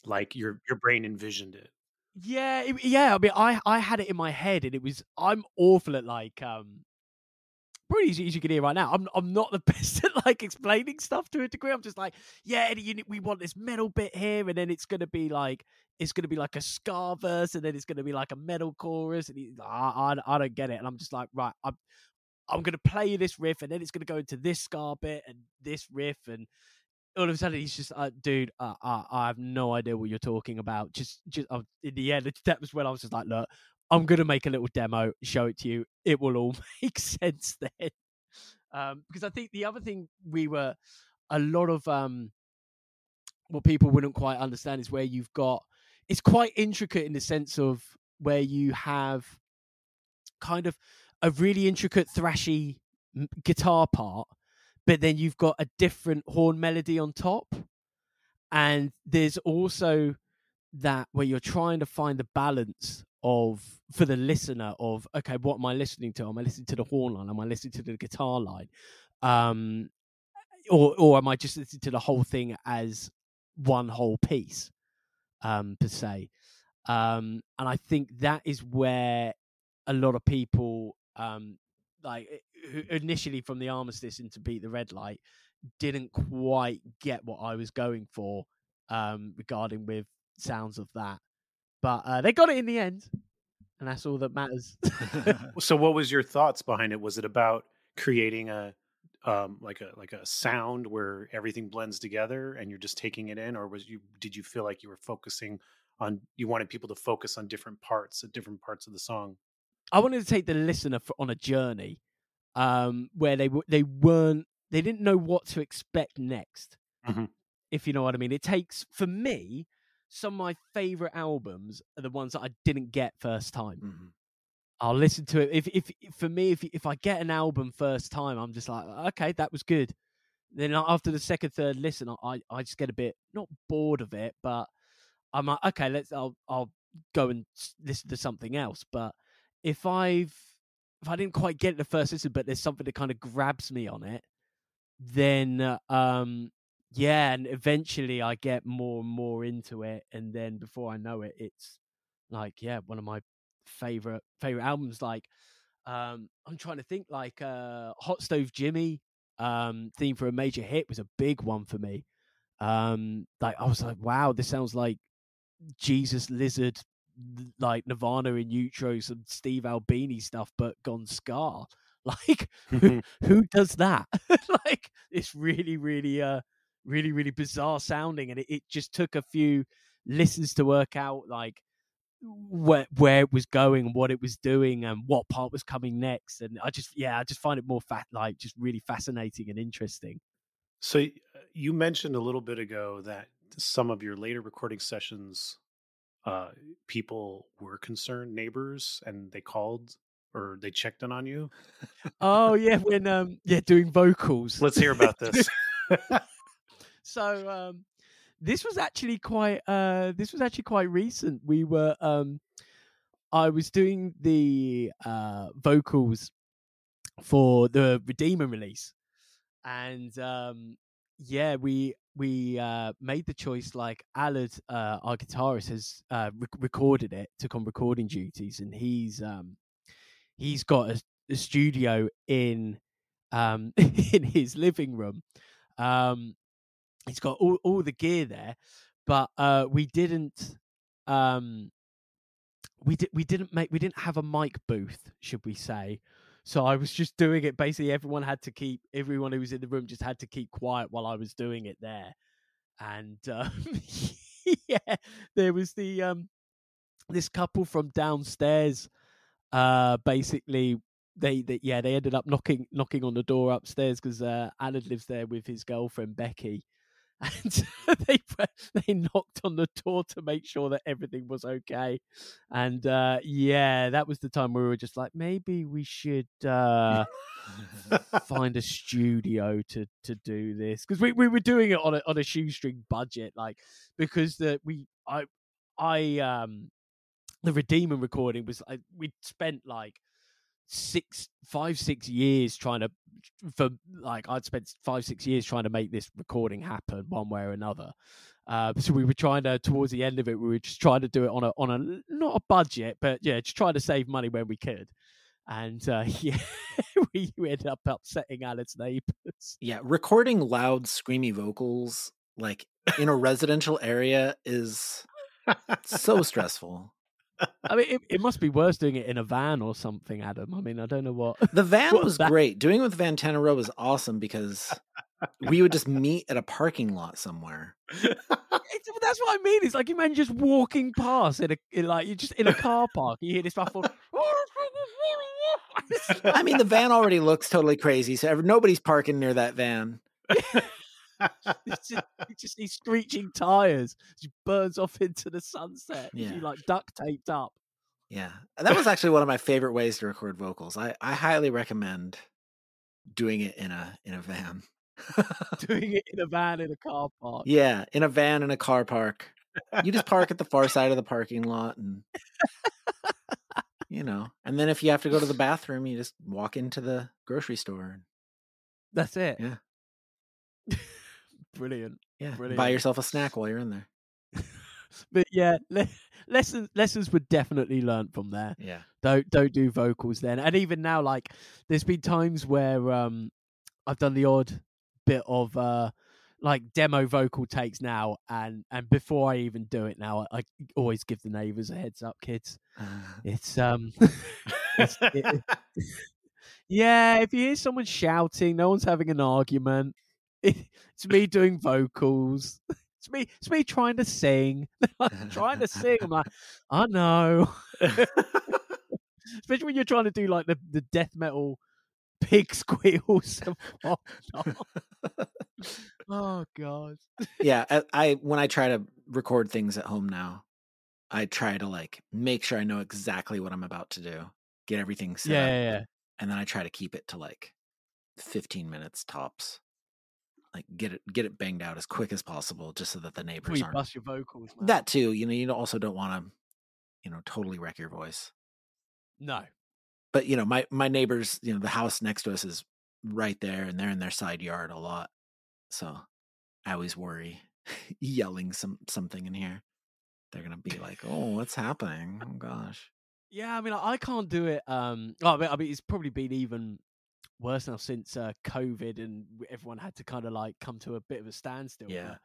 like your your brain envisioned it. Yeah, it, yeah. I mean, I I had it in my head, and it was I'm awful at like um, pretty easy as you can hear right now. I'm I'm not the best at like explaining stuff to a degree. I'm just like, yeah, you, we want this metal bit here, and then it's gonna be like it's gonna be like a ska verse, and then it's gonna be like a metal chorus, and he, I, I I don't get it, and I'm just like, right, I'm I'm gonna play you this riff, and then it's gonna go into this ska bit and this riff, and all of a sudden he's just uh, dude uh, uh, i have no idea what you're talking about. Just just uh, in the end that was when i was just like look i'm gonna make a little demo show it to you. It will all make sense then. Um, because i think the other thing we were a lot of um what people wouldn't quite understand is where you've got it's quite intricate in the sense of where you have kind of a really intricate thrashy guitar part but then you've got a different horn melody on top. And there's also that where you're trying to find the balance of for the listener of okay, what am I listening to? Am I listening to the horn line? Am I listening to the guitar line? Um or or am I just listening to the whole thing as one whole piece, um, per se? Um, and I think that is where a lot of people um like initially from the armistice into beat the red light didn't quite get what I was going for um regarding with sounds of that. But uh, they got it in the end, and that's all that matters. so what was your thoughts behind it? Was it about creating a um like a like a sound where everything blends together and you're just taking it in or was you did you feel like you were focusing on you wanted people to focus on different parts at different parts of the song? I wanted to take the listener for, on a journey um, where they w- they weren't they didn't know what to expect next. Mhm. If you know what I mean, it takes for me some of my favorite albums are the ones that I didn't get first time. I'll listen to it if if for me if if I get an album first time, I'm just like okay, that was good. Then after the second third listen, I I just get a bit not bored of it, but I'm like okay, let's I'll I'll go and listen to something else. But if I've if I didn't quite get it the first listen, but there's something that kind of grabs me on it, then uh, um yeah, and eventually I get more and more into it, and then before I know it, it's like yeah, one of my favorite favorite albums. Like um I'm trying to think, like uh Hot Stove Jimmy, um theme for a major hit was a big one for me. Um like I was like, wow, this sounds like Jesus Lizard, like Nirvana in Utero, some Steve Albini stuff, but gone ska. Like who, who does that? like it's really, really, uh, really, really bizarre sounding, and it, it just took a few listens to work out like where where it was going, what it was doing, and what part was coming next. And I just, yeah, I just find it more fat, like just really fascinating and interesting. So uh, you mentioned a little bit ago that some of your later recording sessions uh people were concerned neighbors and they called or they checked in on you? oh yeah, when um yeah doing vocals. Let's hear about this. so um this was actually quite uh this was actually quite recent. We were um I was doing the uh vocals for the Redeemon release. And um yeah, we we uh made the choice like Alan, uh our guitarist has uh rec- recorded it, took on recording duties and he's um he's got a, a studio in um in his living room. Um he's got all, all the gear there, but uh we didn't um we did we didn't make we didn't have a mic booth, should we say. So I was just doing it. Basically, everyone had to keep everyone who was in the room just had to keep quiet while I was doing it there. And um, yeah, there was the um this couple from downstairs. Uh, basically, they, they yeah they ended up knocking knocking on the door upstairs because uh, Alan lives there with his girlfriend Becky, and they they knocked on the door to make sure that everything was okay. And uh, yeah, that was the time we were just like, maybe we should uh, find a studio to to do this because we, we were doing it on a on a shoestring budget, like because the we I I um the Redeemon recording was like we spent like six five six years trying to for like i'd spent five six years trying to make this recording happen one way or another. Uh, so we were trying to towards the end of it we were just trying to do it on a on a not a budget but yeah just trying to save money when we could. And uh, yeah we, we ended up upsetting Alan's neighbors Yeah, recording loud, screamy vocals like in a residential area is so stressful. i mean it, it must be worse doing it in a van or something adam i mean i don't know what The van what was that- great. Doing it with Van Tenero was awesome because we would just meet at a parking lot somewhere. That's what I mean. It's like you imagine just walking past in a in like you're just in a car park. You hear this muffled. I mean, the van already looks totally crazy, so nobody's parking near that van. it's just, it's just these screeching tires. Just burns off into the sunset. Yeah. You like duct taped up. Yeah, that was actually one of my favorite ways to record vocals. I, I highly recommend doing it in a in a van. Doing it in a van in a car park. Yeah, in a van in a car park. You just park at the far side of the parking lot and you know. And then if you have to go to the bathroom, you just walk into the grocery store. That's it. Yeah. Brilliant. Yeah. Brilliant. Buy yourself a snack while you're in there. But yeah, le- lessons lessons were definitely learned from there. Yeah. don't don't do vocals then and even now like there's been times where um i've done the odd bit of uh like demo vocal takes now and and before i even do it now i, I always give the neighbors a heads up kids it's um it's, it- yeah if you hear someone shouting no one's having an argument it's me doing vocals. It's me it's me trying to sing. I'm trying to sing. I'm like i know. Especially when you're trying to do like the, the death metal pig squeals oh god. Yeah, I, I when I try to record things at home now, I try to like make sure I know exactly what I'm about to do, get everything set Yeah, up, yeah, yeah. and then I try to keep it to like 15 minutes tops. Like get it get it banged out as quick as possible, just so that the before neighbors you aren't. bust your vocals man. That too, you know, you also don't want to, you know, totally wreck your voice. no But you know, my my neighbors, you know, the house next to us is right there, and they're in their side yard a lot, so I always worry yelling some something in here. They're gonna be like, "Oh, what's happening? Oh gosh." yeah i mean i, I can't do it um oh, I, mean, I mean it's probably been even worse now since uh covid and everyone had to kind of like come to a bit of a standstill Yeah.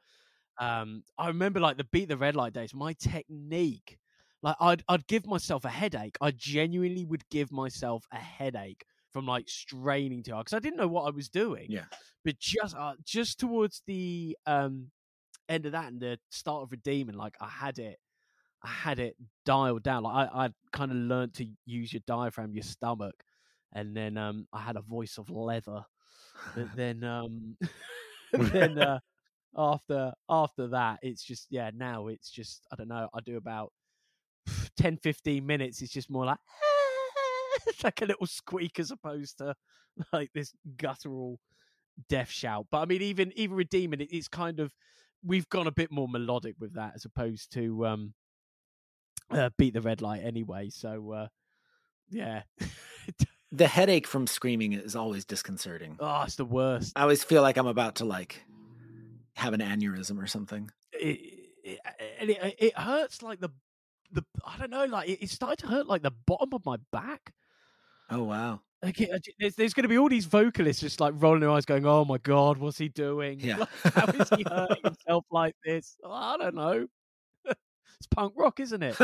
but, um i remember like the beat the red light days my technique like i'd i'd give myself a headache i genuinely would give myself a headache from like straining too hard because i didn't know what i was doing Yeah. but just uh, just towards the um end of that and the start of Redeemon like i had it i had it dialed down like i i kind of learned to use your diaphragm your stomach and then um i had a voice of leather but then um then uh after after that it's just yeah now it's just i don't know i do about 10 15 minutes it's just more like like a little squeak as opposed to like this guttural death shout. But I mean, even even Redeemon it, it's kind of we've gone a bit more melodic with that as opposed to um uh, beat the red light anyway. So uh yeah. The headache from screaming is always disconcerting. oh, it's the worst. I always feel like I'm about to like have an aneurysm or something. It it, and it, it hurts like the the I don't know, like it, it started to hurt like the bottom of my back. Oh wow. Like it, there's, there's going to be all these vocalists just like rolling their eyes, going, "Oh my god, what's he doing? Yeah. Like, how is he hurting himself like this? Oh, I don't know. it's punk rock, isn't it?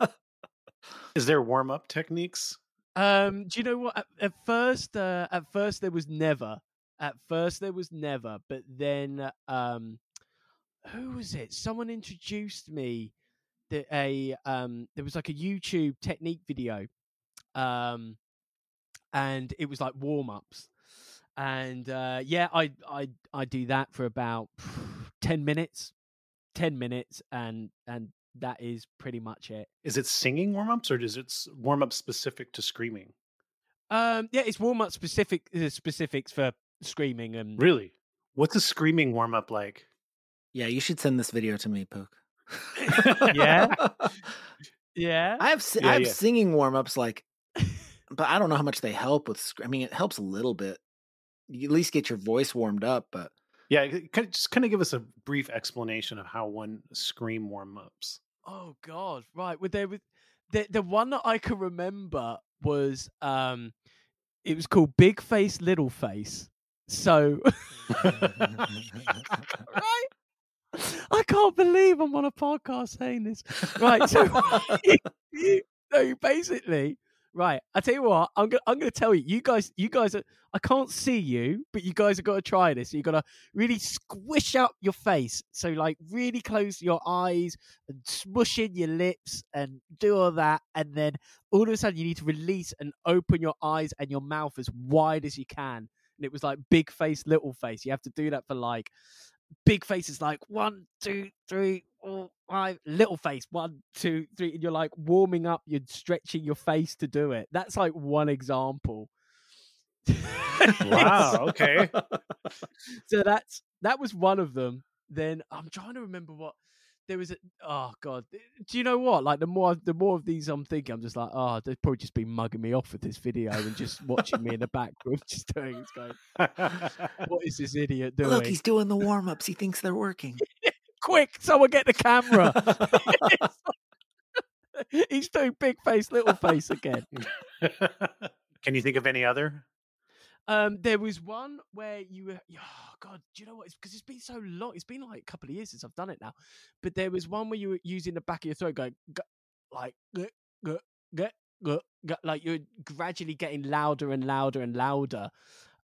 Is there warm up techniques? Um, do you know what? At, at first, uh, at first there was never. At first there was never, but then um, who was it? Someone introduced me that a um, there was like a YouTube technique video, um, and it was like warm ups, and uh, yeah, I I I do that for about ten minutes, ten minutes, and and that is pretty much it. Is it singing warm ups or is it warm up specific to screaming? Um, yeah, it's warm up specific uh, specifics for screaming and Really? What's a screaming warm up like? Yeah, you should send this video to me, Pook. yeah, yeah. I have si- Yeah, I have yeah. singing warm ups like, but I don't know how much they help with. sc- I mean, it helps a little bit. You at least get your voice warmed up, but Yeah, c- kind of- just kind of give us a brief explanation of how one scream warm ups. Oh God, right. Well, there was the the one that I can remember was um, it was called Big Face Little Face. So, right. I can't believe I'm on a podcast saying this. Right. So, you, no, basically, right. I tell you what, I'm gonna I'm gonna tell you. You guys, you guys are. I can't see you, but you guys have got to try this. You got to really squish out your face. So, like, really close your eyes and smush in your lips and do all that, and then all of a sudden you need to release and open your eyes and your mouth as wide as you can. And it was like big face, little face. You have to do that for like big face is like one, two, three, four, five. Little face, one, two, three. And you're like warming up, you're stretching your face to do it. That's like one example. Wow, okay. so that's that was one of them. Then I'm trying to remember what there was. A, oh god, eh, do you know what? Like the more the more of these I'm thinking, I'm just like, oh, they've probably just been mugging me off with this video and just watching me in the background, just doing. It's going, what is this idiot doing? look, he's doing the warm ups. He thinks they're working. quick, someone get the camera. He's doing big face, little face again. Can you think of any other? Um, there was one where you were, oh God, do you know what? It's because it's been so long. It's been like a couple of years since I've done it now. But there was one where you were using the back of your throat, going "G- like, like you're gradually getting louder and louder and louder.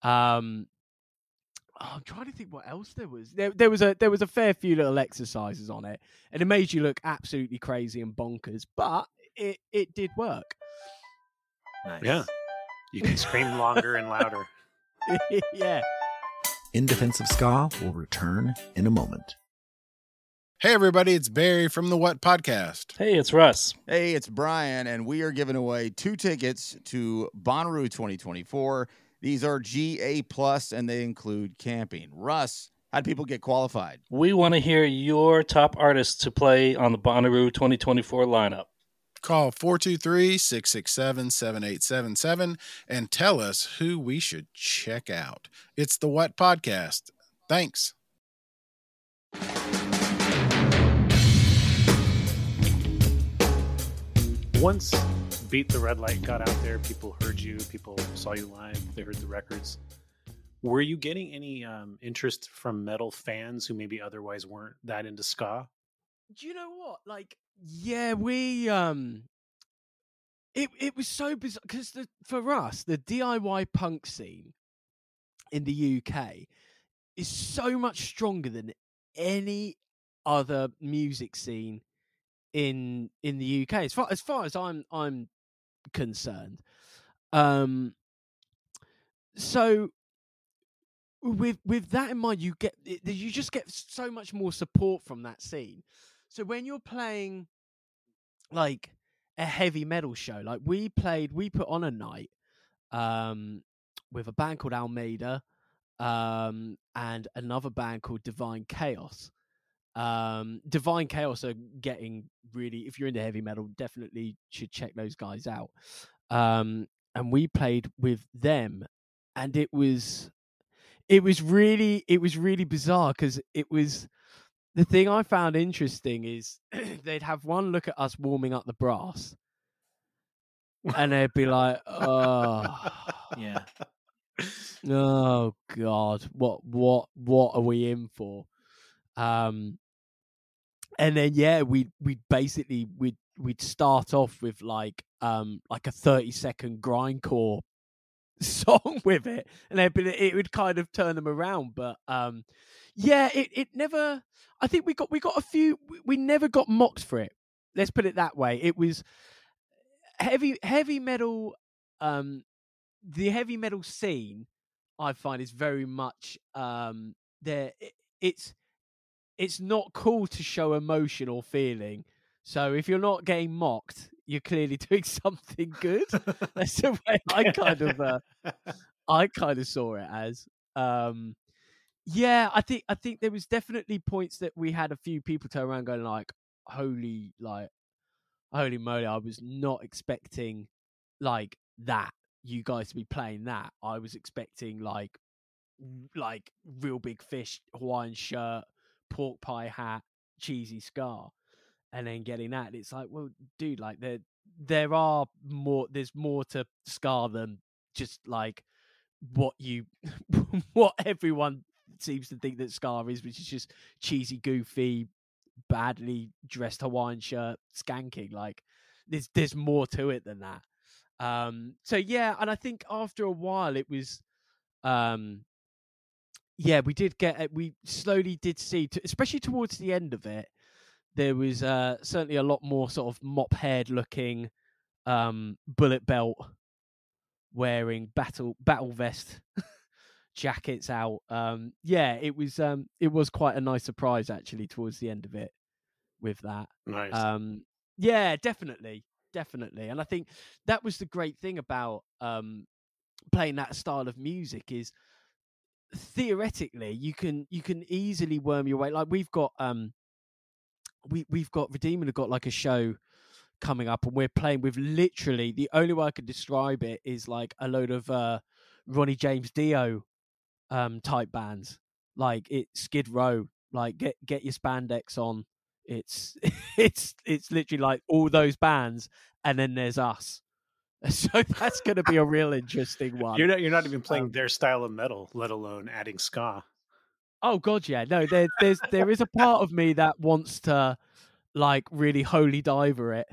Um, oh, I'm trying to think what else there was. There, there was a there was a fair few little exercises on it, and it made you look absolutely crazy and bonkers. But it it did work. Nice. Yeah. You can scream longer and louder. yeah. In Defense of Ska will return in a moment. Hey, everybody, it's Barry from the What Podcast. Hey, it's Russ. Hey, it's Brian, and we are giving away two tickets to Bonnaroo 2024. These are GA plus, and they include camping. Russ, how do people get qualified? We want to hear your top artists to play on the Bonnaroo 2024 lineup. Call 423 667 7877 and tell us who we should check out. It's the What Podcast. Thanks. Once Beat the Red Light got out there, people heard you, people saw you live, they heard the records. Were you getting any um, interest from metal fans who maybe otherwise weren't that into ska? Do you know what? Like, yeah, we um, it it was so bizarre because the for us the DIY punk scene in the UK is so much stronger than any other music scene in in the UK as far as far as I'm I'm concerned. Um, so with with that in mind, you get you just get so much more support from that scene. So when you're playing like a heavy metal show. Like we played, we put on a night um, with a band called Almeida um, and another band called Divine Chaos. Um, Divine Chaos are getting really, if you're into heavy metal, definitely should check those guys out. Um, and we played with them, and it was, it was really, it was really bizarre because it was the thing I found interesting is they'd have one look at us warming up the brass, and they'd be like, "Oh, Yeah. oh God, what, what, what are we in for?" Um, and then yeah, we we basically we'd we'd start off with like um like a thirty second grindcore song with it, and it would kind of turn them around. But um, yeah, it it never. I think we got we got a few. we- We never got mocked for it. Let's put it that way. It was heavy heavy metal. Um, the heavy metal scene, I find, is very much um there. it- It's it's not cool to show emotion or feeling. So if you're not getting mocked, you're clearly doing something good. That's the way I kind of uh, I kind of saw it as. Um, yeah, I think I think there was definitely points that we had a few people turn around going like, "Holy, like, holy moly!" I was not expecting like that. You guys to be playing that. I was expecting like, like real big fish, Hawaiian shirt, pork pie hat, cheesy ska, and then getting that. It's like, well, dude, like there there are more. There's more to ska than just like what you what everyone seems to think that ska is, which is just cheesy, goofy, badly dressed Hawaiian shirt skanking. Like there's there's more to it than that. Um so yeah, and I think after a while it was um yeah, we did get we slowly did see to, especially towards the end of it, there was uh certainly a lot more sort of mop haired looking um bullet belt wearing battle battle vest jackets out. Um, yeah, it was um, it was quite a nice surprise actually towards the end of it with that. Nice. Um, yeah, definitely, definitely, and I think that was the great thing about um, playing that style of music is theoretically you can you can easily worm your way. Like we've got um, we we've got Redeemon have got like a show coming up and we're playing with literally the only way I could describe it is like a load of uh Ronnie James Dio um type bands. Like it Skid Row, like get get your spandex on. It's it's it's literally like all those bands and then there's us. So that's going to be a real interesting one. You're not you're not even playing Um, their style of metal, let alone adding ska. Oh god, yeah. No, there there's there is a part of me that wants to like really holy diver it.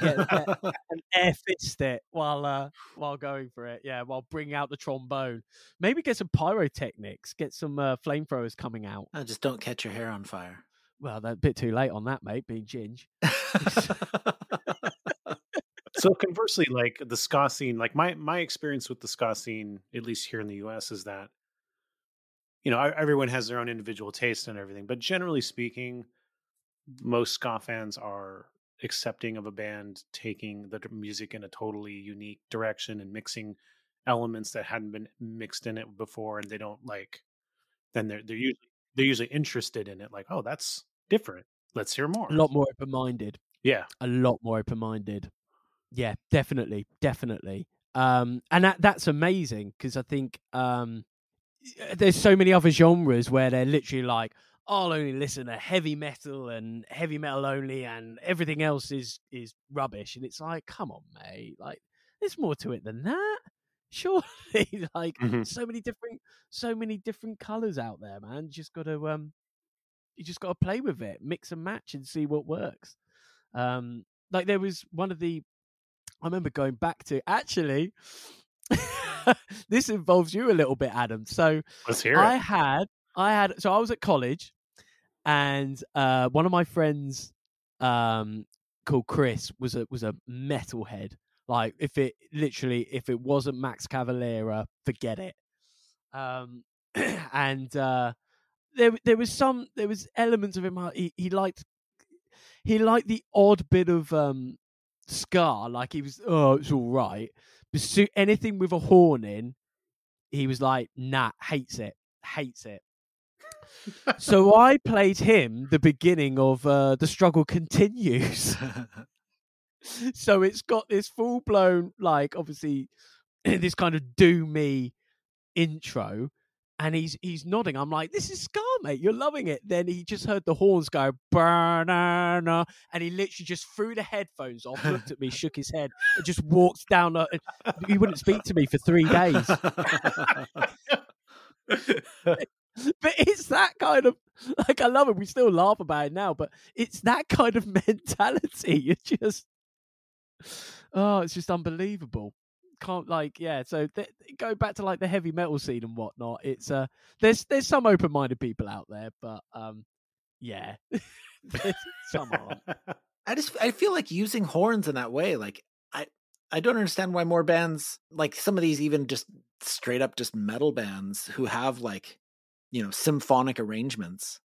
get, get, and air fist it while uh while going for it. Yeah, while bringing out the trombone. Maybe get some pyrotechnics, get some uh, flamethrowers coming out. Oh, just don't catch your hair on fire. Well, they're a bit too late on that, mate, being ginge. so conversely, like the ska scene, like my my experience with the ska scene, at least here in the U.S., is that you know everyone has their own individual taste and everything, but generally speaking, most ska fans are accepting of a band taking the music in a totally unique direction and mixing elements that hadn't been mixed in it before, and they don't like. Then they're they're usually they're usually interested in it, like oh that's different. Let's hear more. A lot more open minded. Yeah. A lot more open minded. Yeah, definitely, definitely. Um, and that that's amazing because I think um, there's so many other genres where they're literally like, I'll only listen to heavy metal and heavy metal only, and everything else is is rubbish. And it's like, come on, mate, like there's more to it than that. Surely, like Mhm. so many different, so many different colors out there, man. You just got to um, you just got to play with it, mix and match, and see what works. Um, like there was one of the, I remember going back to actually. this involves you a little bit, Adam. So Let's hear I it. had, I had, so I was at college, and uh, one of my friends, um, called Chris, was a was a metalhead. Like if it literally, if it wasn't Max Cavalera, forget it. Um, and uh, there there was some there was elements of him. uh, He he liked he liked the odd bit of um ska. Like he was, oh, it's all right. So, anything with a horn in, he was like, nah, hates it, hates it. so I played him the beginning of uh, the struggle continues. so it's got this full blown, like obviously, this kind of do me intro, and he's he's nodding. I'm like, this is ska, mate. You're loving it. Then he just heard the horns go, banana, and he literally just threw the headphones off, looked at me, shook his head, and just walked down. The, he wouldn't speak to me for three days. but it's that kind of like I love it. We still laugh about it now, but it's that kind of mentality. You just oh, it's just unbelievable can't like yeah. So th- go back to like the heavy metal scene and whatnot. It's uh there's there's some open minded people out there, but um yeah, some aren't. I just I feel like using horns in that way, like I I don't understand why more bands like some of these even just straight up just metal bands who have like you know symphonic arrangements.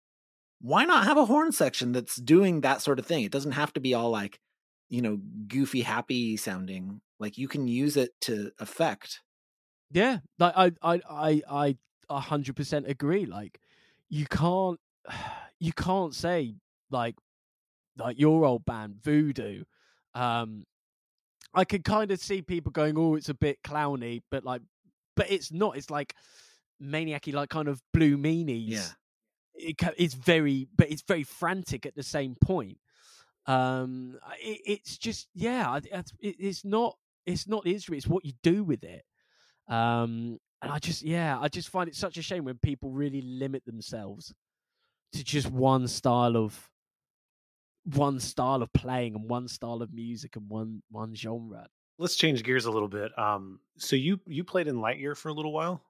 Why not have a horn section that's doing that sort of thing? It doesn't have to be all like you know goofy happy sounding like you can use it to affect. Yeah, like I I I I a hundred percent agree. Like you can't you can't say like like your old band Voodoo. Um, I can kind of see people going, "Oh, it's a bit clowny," but like, but it's not. It's like maniacy, like kind of blue meanies. Yeah, it, it's very, but it's very frantic at the same point. Um, it, it's just yeah, it, it's not it's not the instrument; it's what you do with it. Um, and I just, yeah, I just find it such a shame when people really limit themselves to just one style of one style of playing and one style of music and one one genre. Let's change gears a little bit. Um, so you you played in Lightyear for a little while.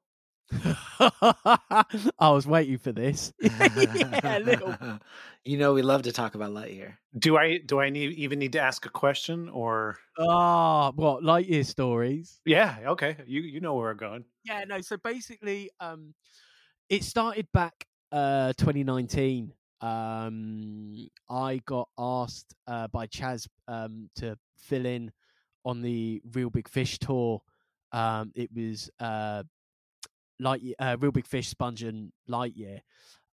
I was waiting for this. yeah, little. You know, we love to talk about Lightyear. Do I do I need even need to ask a question or? Ah, oh, what Lightyear stories? Yeah. Okay. You you know where we're going. Yeah. No. So basically, um, it started back uh 2019. Um, I got asked uh by Chaz um to fill in on the Real Big Fish tour. Um, it was uh Light uh, Real Big Fish, Sponge, and Lightyear.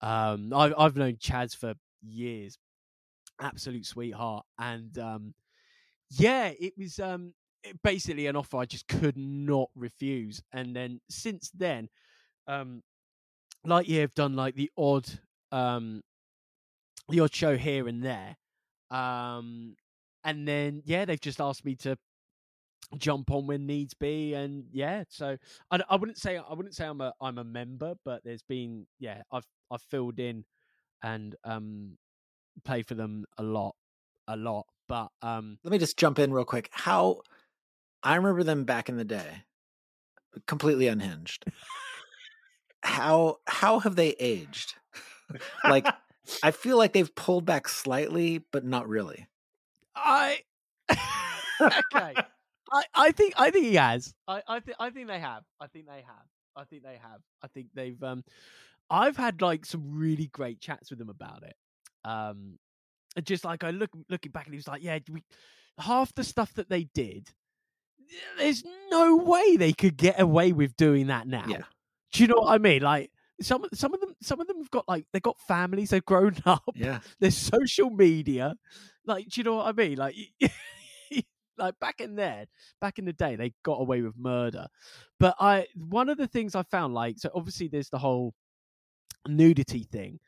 Um, I've I've known Chaz for years, absolute sweetheart, and um, yeah, it was um basically an offer I just could not refuse. And then since then, um, Lightyear have done like the odd um the odd show here and there, um, and then yeah, they've just asked me to jump on when needs be and yeah so I, I wouldn't say i wouldn't say i'm a i'm a member but there's been yeah i've i've filled in and um play for them a lot a lot but um let me just jump in real quick. How i remember them back in the day completely unhinged. How how have they aged? Like i feel like they've pulled back slightly but not really. I okay I, I think I think he has. I I, th- I think they have. I think they have. I think they have. I think they've. Um, I've had like some really great chats with them about it. Um, just like I look looking back, and he was like, "Yeah, we half the stuff that they did. There's no way they could get away with doing that now. Yeah. Do you know what I mean? Like some some of them some of them have got like they've got families, they've grown up. Yeah. There's social media. Like, do you know what I mean? Like like back in there, back in the day, they got away with murder. But I, one of the things I found, like, so obviously there's the whole nudity thing,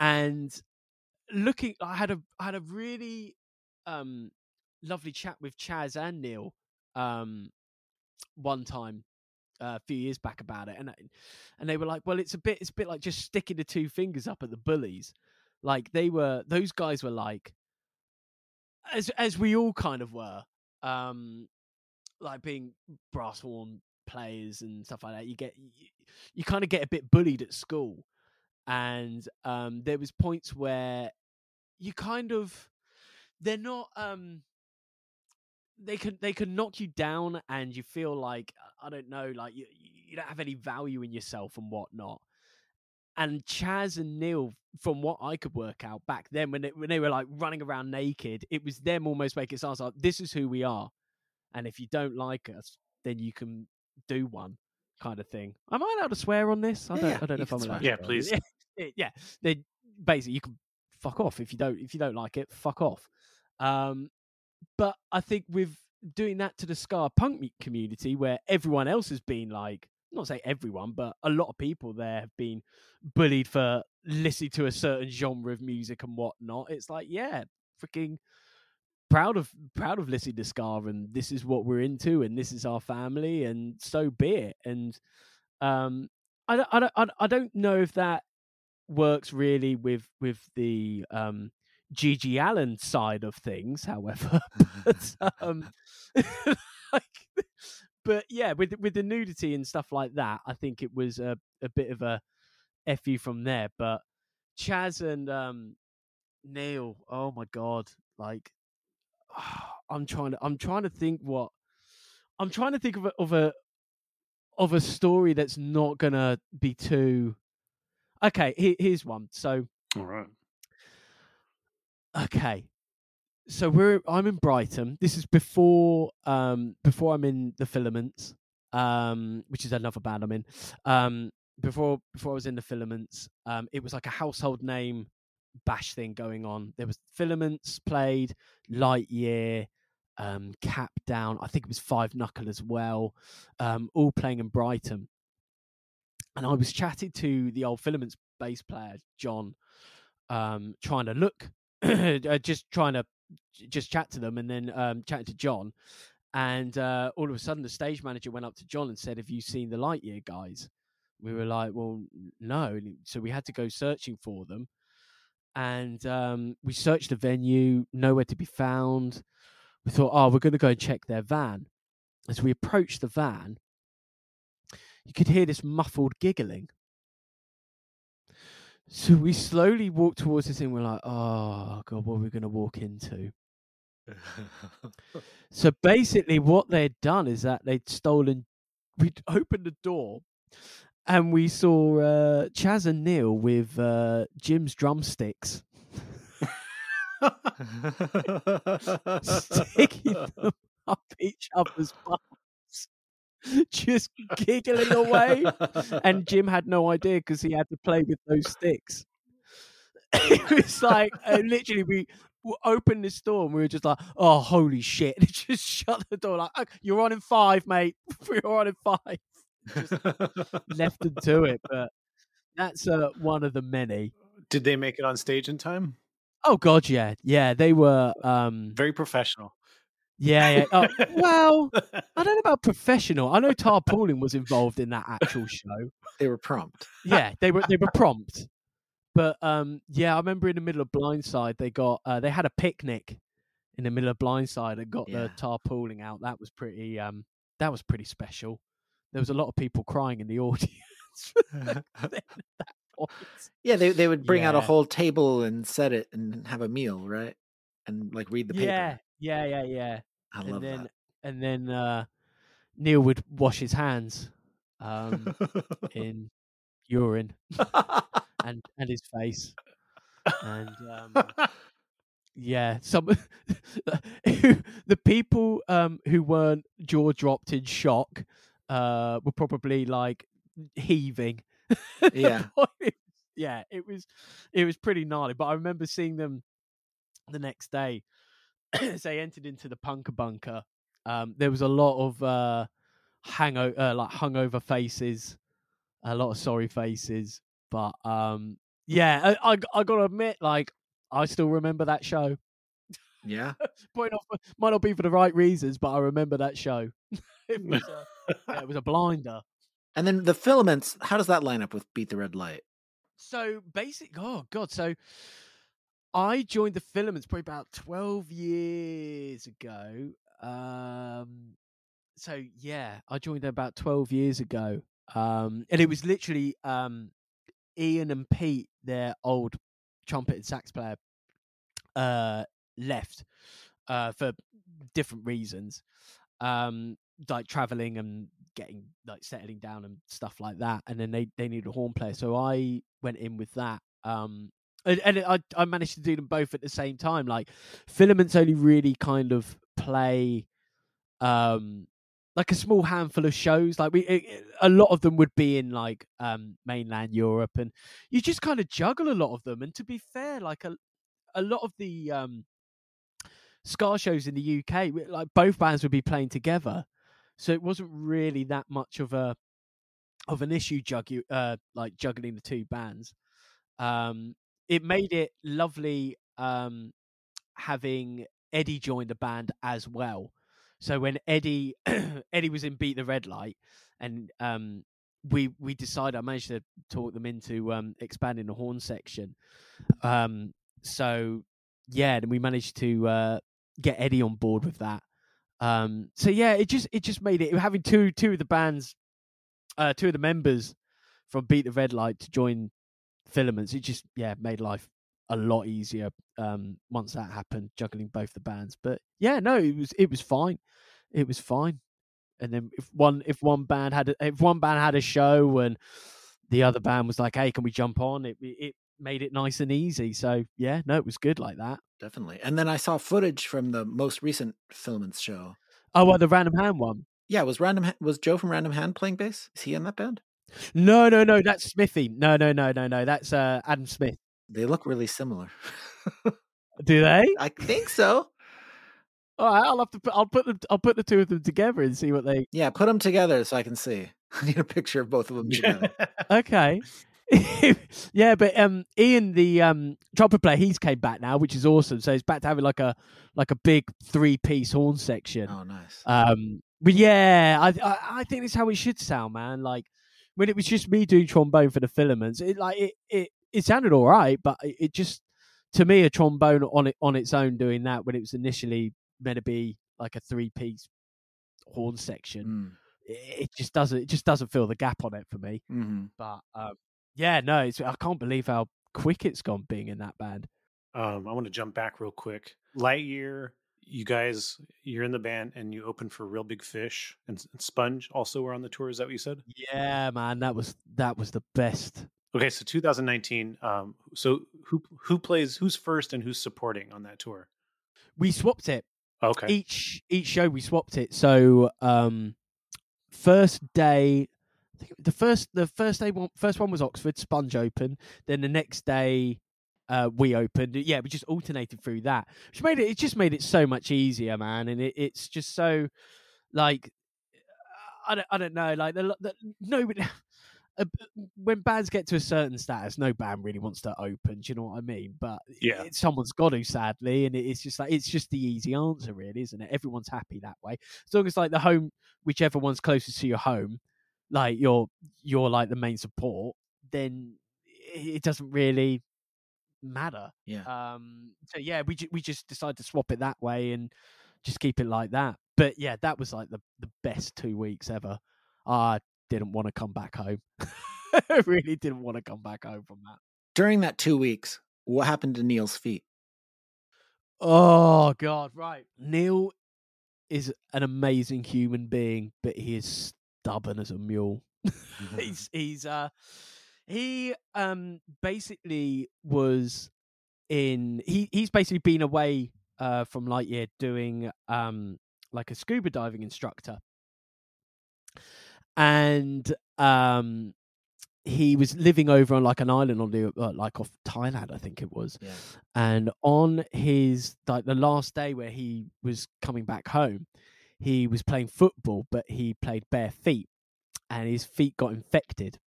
and looking, I had a, I had a really um lovely chat with Chaz and Neil um one time uh, a few years back about it, and and they were like, "Well, it's a bit, it's a bit like just sticking the two fingers up at the bullies." Like they were, those guys were like, as as we all kind of were, um, like being brass horn players and stuff like that. You get you, you kind of get a bit bullied at school, and um, there was points where you kind of they're not um they can they can knock you down and you feel like i don't know like you, you don't have any value in yourself and whatnot and Chaz and Neil, from what I could work out back then, when they, when they were like running around naked, it was them almost making us sound like this is who we are, and if you don't like us, then you can do one kind of thing. Am I allowed to swear on this? I don't. Yeah, I don't know if I'm allowed. swear. Yeah, please. swear yeah, they basically you can fuck off if you don't if you don't like it. Fuck off. Um, but I think with doing that to the ska punk mu- community, where everyone else has been like, not say everyone, but a lot of people there have been bullied for listening to a certain genre of music and whatnot. It's like, yeah, freaking proud of proud of listening to ska, and this is what we're into, and this is our family, and so be it. And um, I don't, I don't- I don't know if that works really with with the um GG Allin side of things, however. but um like but yeah, with with the nudity and stuff like that, I think it was a, a bit of a fu from there. But Chaz and um Neil, oh my god, like I'm trying to I'm trying to think what I'm trying to think of a, of a of a story that's not gonna be too okay. Here, here's one. So All right. okay so we're i'm in brighton. This is before um before i'm in the filaments um which is another band i'm in. Um before before i was in the filaments um it was like a household name bash thing going on. There was filaments played Lightyear um cap down i think it was five knuckle as well um all playing in brighton. And i was chatting to the old filaments bass player john um trying to look uh, just trying to just chat to them and then um, to John. And uh, all of a sudden, the stage manager went up to John and said, Have you seen the Lightyear guys? We were like, Well, no. So we had to go searching for them. And um, we searched the venue, nowhere to be found. We thought, Oh, we're going to go and check their van. As we approached the van, you could hear this muffled giggling. So we slowly walked towards this thing. We're like, oh god, what are we going to walk into? So basically, what they'd done is that they'd stolen. We'd opened the door, and we saw uh, Chaz and Neil with uh, Jim's drumsticks, sticking them up each other's butts, just giggling away. and Jim had no idea because he had to play with those sticks. it was like uh, literally we opened this door and we were just like, "Oh, holy shit!" And just shut the door like, "Okay, "You're on in five, mate. We're on in five. Just left them to it, but that's uh, one of the many. Did they make it on stage in time? Oh God, yeah, yeah. They were um, Very professional. Yeah, yeah. Oh, well, I don't know about professional. I know tarpaulin was involved in that actual show. They were prompt. yeah, they were they were prompt. But um, yeah, I remember in the middle of Blindside, they got uh, they had a picnic in the middle of Blindside and got Yeah. the tarpauling out. That was pretty um, that was pretty special. There was a lot of people crying in the audience. at that point. Yeah, they they would bring out a whole table and set it and have a meal, right? And like read the paper. yeah, yeah, yeah, yeah. I and love then that. and then uh, Neil would wash his hands um, in urine and and his face and um, yeah some the people um, who weren't jaw dropped in shock uh, were probably like heaving Yeah. yeah it was it was pretty gnarly but i remember seeing them the next day as they entered into the punker bunker um, there was a lot of uh, hangover uh, like hungover faces a lot of sorry faces but um yeah I, I I gotta admit like i still remember that show Yeah. Point off, might not be for the right reasons but i remember that show it was a, yeah, it was a blinder And then the filaments, how does that line up with Beat the Red Light? so basic oh god so i joined the filaments probably about 12 years ago um so yeah i joined them about 12 years ago um and it was literally um ian and pete their old trumpet and sax player uh left uh for different reasons um like traveling and getting like settling down and stuff like that. And then they they needed a horn player, so I went in with that. Um, and, and I I managed to do them both at the same time. Like filaments only really kind of play um like a small handful of shows. Like we it, a lot of them would be in like um mainland europe and you just kind of juggle a lot of them. And to be fair like a a lot of the um ska shows in the uk like both bands would be playing together. So it wasn't really that much of a of an issue uh like juggling the two bands. Um it made it lovely um having eddie join the band as well so when Eddie Eddie was in Beat the Red Light, and um, we we decided I managed to talk them into um, expanding the horn section. Um, so yeah, and we managed to uh, get Eddie on board with that. Um, so yeah, it just it just made it having two two of the bands, uh, two of the members from Beat the Red Light to join Filaments. It just yeah made life a lot easier um, once that happened, juggling both the bands. But yeah, no, it was it was fine. It was fine. And then if one if one band had a, if one band had a show and the other band was like, "Hey, can we jump on?" It it made it nice and easy. So yeah, no, it was good like that. Definitely. And then I saw footage from the most recent Filaments show. Oh, well, the Random Hand one. Yeah, was Random was Joe from Random Hand playing bass? Is he in that band? No, no, no. That's Smithy. No, no, no, no, no. That's uh, Adam Smith. They look really similar. Do they? I think so. All right, I'll have to. Put, I'll put them. I'll put the two of them together and see what they. Yeah, put them together so I can see. I need a picture of both of them together. okay. yeah, but um, Ian, the um trumpet player, he's came back now, which is awesome. So he's back to having like a like a big three piece horn section. Oh, nice. Um, but yeah, I, I I think it's how it should sound, man. Like when it was just me doing trombone for the filaments, it like it it it sounded all right, but it just to me a trombone on it on its own doing that when it was initially meant to be like a three piece horn section. Mm. It just doesn't. It just doesn't fill the gap on it for me. Mm-hmm. But um, yeah, no, it's, I can't believe how quick it's gone being in that band. Um, I want to jump back real quick. Lightyear, you guys, you're in the band and you open for Real Big Fish and, and Sponge. Also, were on the tour. Is that what you said? Yeah, man, that was that was the best. Okay, so 2019. Um, so who who plays? Who's first and who's supporting on that tour? We swapped it. Okay. Each each show we swapped it. So um first day I think the first the first day one first one was Oxford, Sponge open. Then the next day uh we opened. Yeah, we just alternated through that. Which made it it just made it so much easier, man. And it, it's just so like I don't I don't know, like the, the nobody when bands get to a certain status, no band really wants to open. Do you know what I mean? But yeah, it, someone's got to, sadly, and it's just like it's just the easy answer, really, isn't it? Everyone's happy that way. As long as like the home, whichever one's closest to your home, like you're you're like the main support, then it doesn't really matter. Yeah. Um. So yeah, we we just decided to swap it that way and just keep it like that. But yeah, that was like the the best two weeks ever. I didn't want to come back home. I really didn't want to come back home from that. During that two weeks, what happened to Neil's feet? Oh God, right. Neil is an amazing human being, but he is stubborn as a mule. he's he's uh he um basically was in he he's basically been away uh from Lightyear doing um like a scuba diving instructor and um he was living over on like an island on the uh, like off Thailand, I think it was. Yeah. And on his like the last day where he was coming back home, he was playing football, but he played bare feet, and his feet got infected.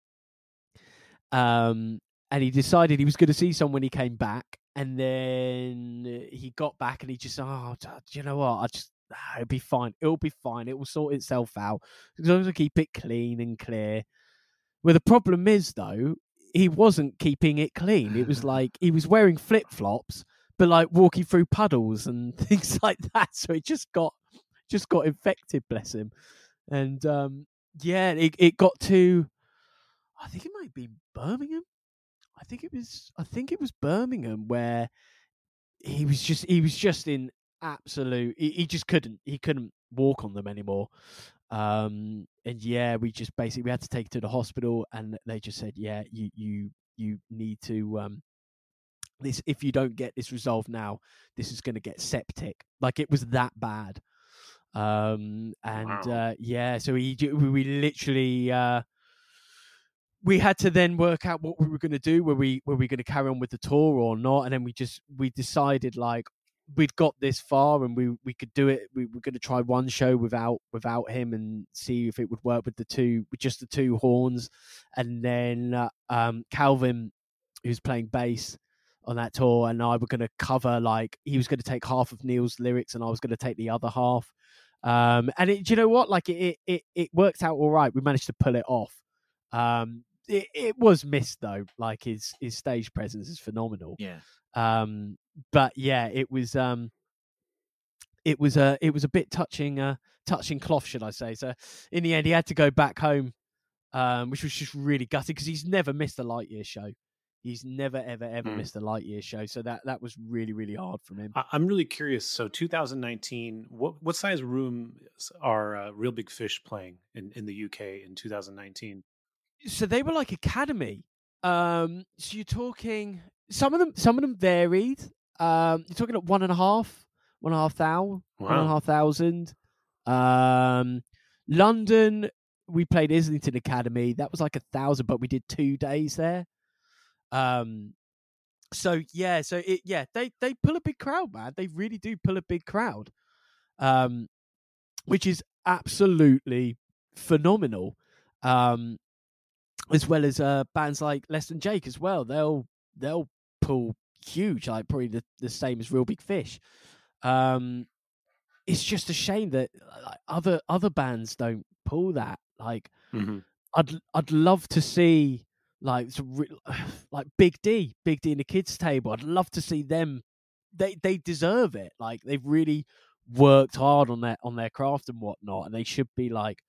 Um, and he decided he was going to see someone when he came back, and then he got back and he just oh, do you know what? I just ah, it'll be fine. It'll be fine. It will sort itself out as long as I keep it clean and clear. Well, the problem is though, he wasn't keeping it clean. It was like he was wearing flip flops, but like walking through puddles and things like that. So it just got just got infected. Bless him. And um, yeah, it it got to. I think it might be Birmingham. I think it was. I think it was Birmingham where he was just he was just in absolute. He, he just couldn't he couldn't walk on them anymore. Um, and yeah, we just basically we had to take it to the hospital, and they just said, yeah, you you you need to um this if you don't get this resolved now, this is going to get septic. Like it was that bad. Um, and Wow. uh, yeah, so we we we literally uh, we had to then work out what we were going to do. Were we were we going to carry on with the tour or not? And then we just we decided like we'd got this far and we we could do it. We were going to try one show without without him and see if it would work with the two with just the two horns. And then uh, um, Calvin, who's playing bass on that tour, and I were going to cover like he was going to take half of Neil's lyrics and I was going to take the other half. Um, and it, do you know what? Like it, it, it worked out all right. We managed to pull it off. Um, it, it was missed though. Like his his stage presence is phenomenal. Yeah. Um, but yeah, it was um, it was a it was a bit touching uh touching cloth, should I say? So in the end, he had to go back home, um, which was just really gutting because he's never missed a Lightyear show. He's never ever ever Hmm. missed a Lightyear show. So that that was really really hard for him. I'm really curious. So 2019, what what size room are uh, Real Big Fish playing in, in the UK in 2019? So they were like academy. Um, so you're talking some of them. Some of them varied. Um, you're talking at one and a half, one and a half thou, one and a Wow. half thousand. Um, London, we played Islington Academy. That was like a thousand, but we did two days there. Um, so yeah, so it yeah they they pull a big crowd, man. They really do pull a big crowd. Um, which is absolutely phenomenal. Um, as well as uh, bands like Less Than Jake as well. They'll they'll pull huge, like probably the, the same as Real Big Fish. Um, it's just a shame that like, other other bands don't pull that. Like Mhm. I'd I'd love to see like like Big D, Big D and the Kids Table. I'd love to see them. They they deserve it. Like they've really worked hard on their on their craft and whatnot, and they should be like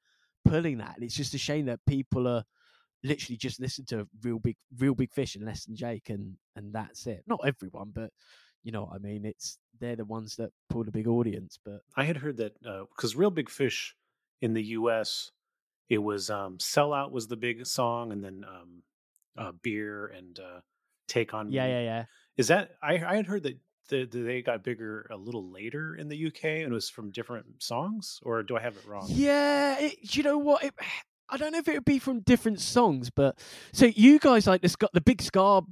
pulling that. And it's just a shame that people are literally just listen to real big real big fish and less than Jake and and that's it. Not everyone, but you know what I mean. It's they're the ones that pull the big audience. But I had heard that because Real Big Fish in the US, it was um, Sellout was the big song, and then um, uh, Beer and uh, Take on yeah, yeah, yeah. Is that I, I had heard that the, the, they got bigger a little later in the UK and it was from different songs, or do I have it wrong? Yeah, it, you know what? It, I don't know if it would be from different songs, but so you guys like the ska, the big ska.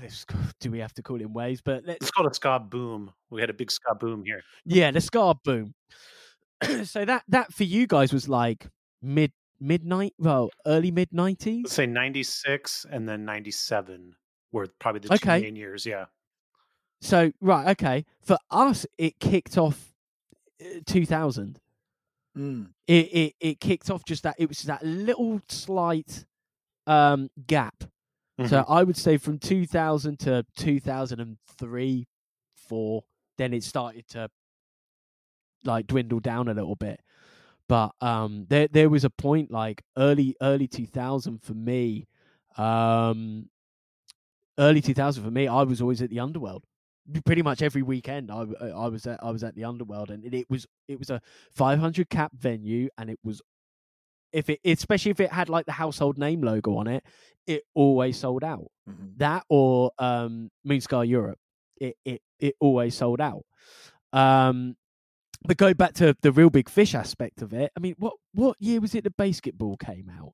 let's- Do we have to call it in waves? But let's It's called a ska boom. We had a big ska boom here. yeah, the ska boom. so that that for you guys was like mid midnight, well, early mid nineties. Say 96 and then 97 were probably the two Okay. main years. Yeah. So right, okay. For us, it kicked off uh, two thousand. Mm. It, it it kicked off just that. It was that little slight um gap. So I would say from 2000 to 2003, four, then it started to like dwindle down a little bit. But um, there there was a point like early early 2000 for me. Um, early 2000 for me, I was always at the Underworld. Pretty much every weekend, I w- I was at I was at the Underworld, and it, it was it was a 500 cap venue, and it was if it especially if it had like the household name logo on it, it always sold out. Mhm. That or um, Moon Ska Europe, it it it always sold out. Um, but go back to the real big fish aspect of it. I mean, what what year was it the basketball came out?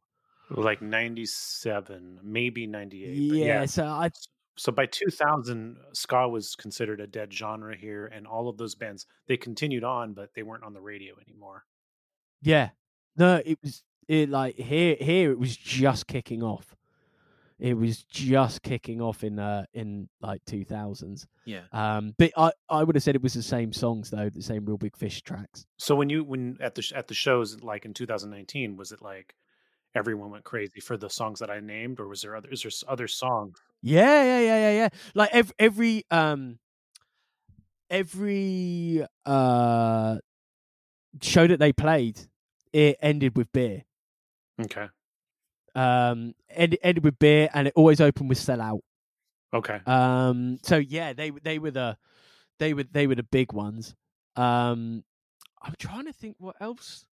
Like 97, maybe 98. Yeah, yeah. so I So by 2000, ska was considered a dead genre here, and all of those bands they continued on, but they weren't on the radio anymore. yeah no, it was it like here here it was just kicking off. It was just kicking off in uh in like two thousands. Yeah. Um, but I I would have said it was the same songs though, the same real big fish tracks. So when you when at the at the shows like in 2019, was it like everyone went crazy for the songs that I named, or was there other is there other songs? Yeah, yeah, yeah, yeah, yeah. Like every every um every uh show that they played, it ended with beer. Okay, Um, ended ended with beer, and it always opened with sell out. okay. Um, so yeah, they they were the they were they were the big ones. Um, I'm trying to think what else.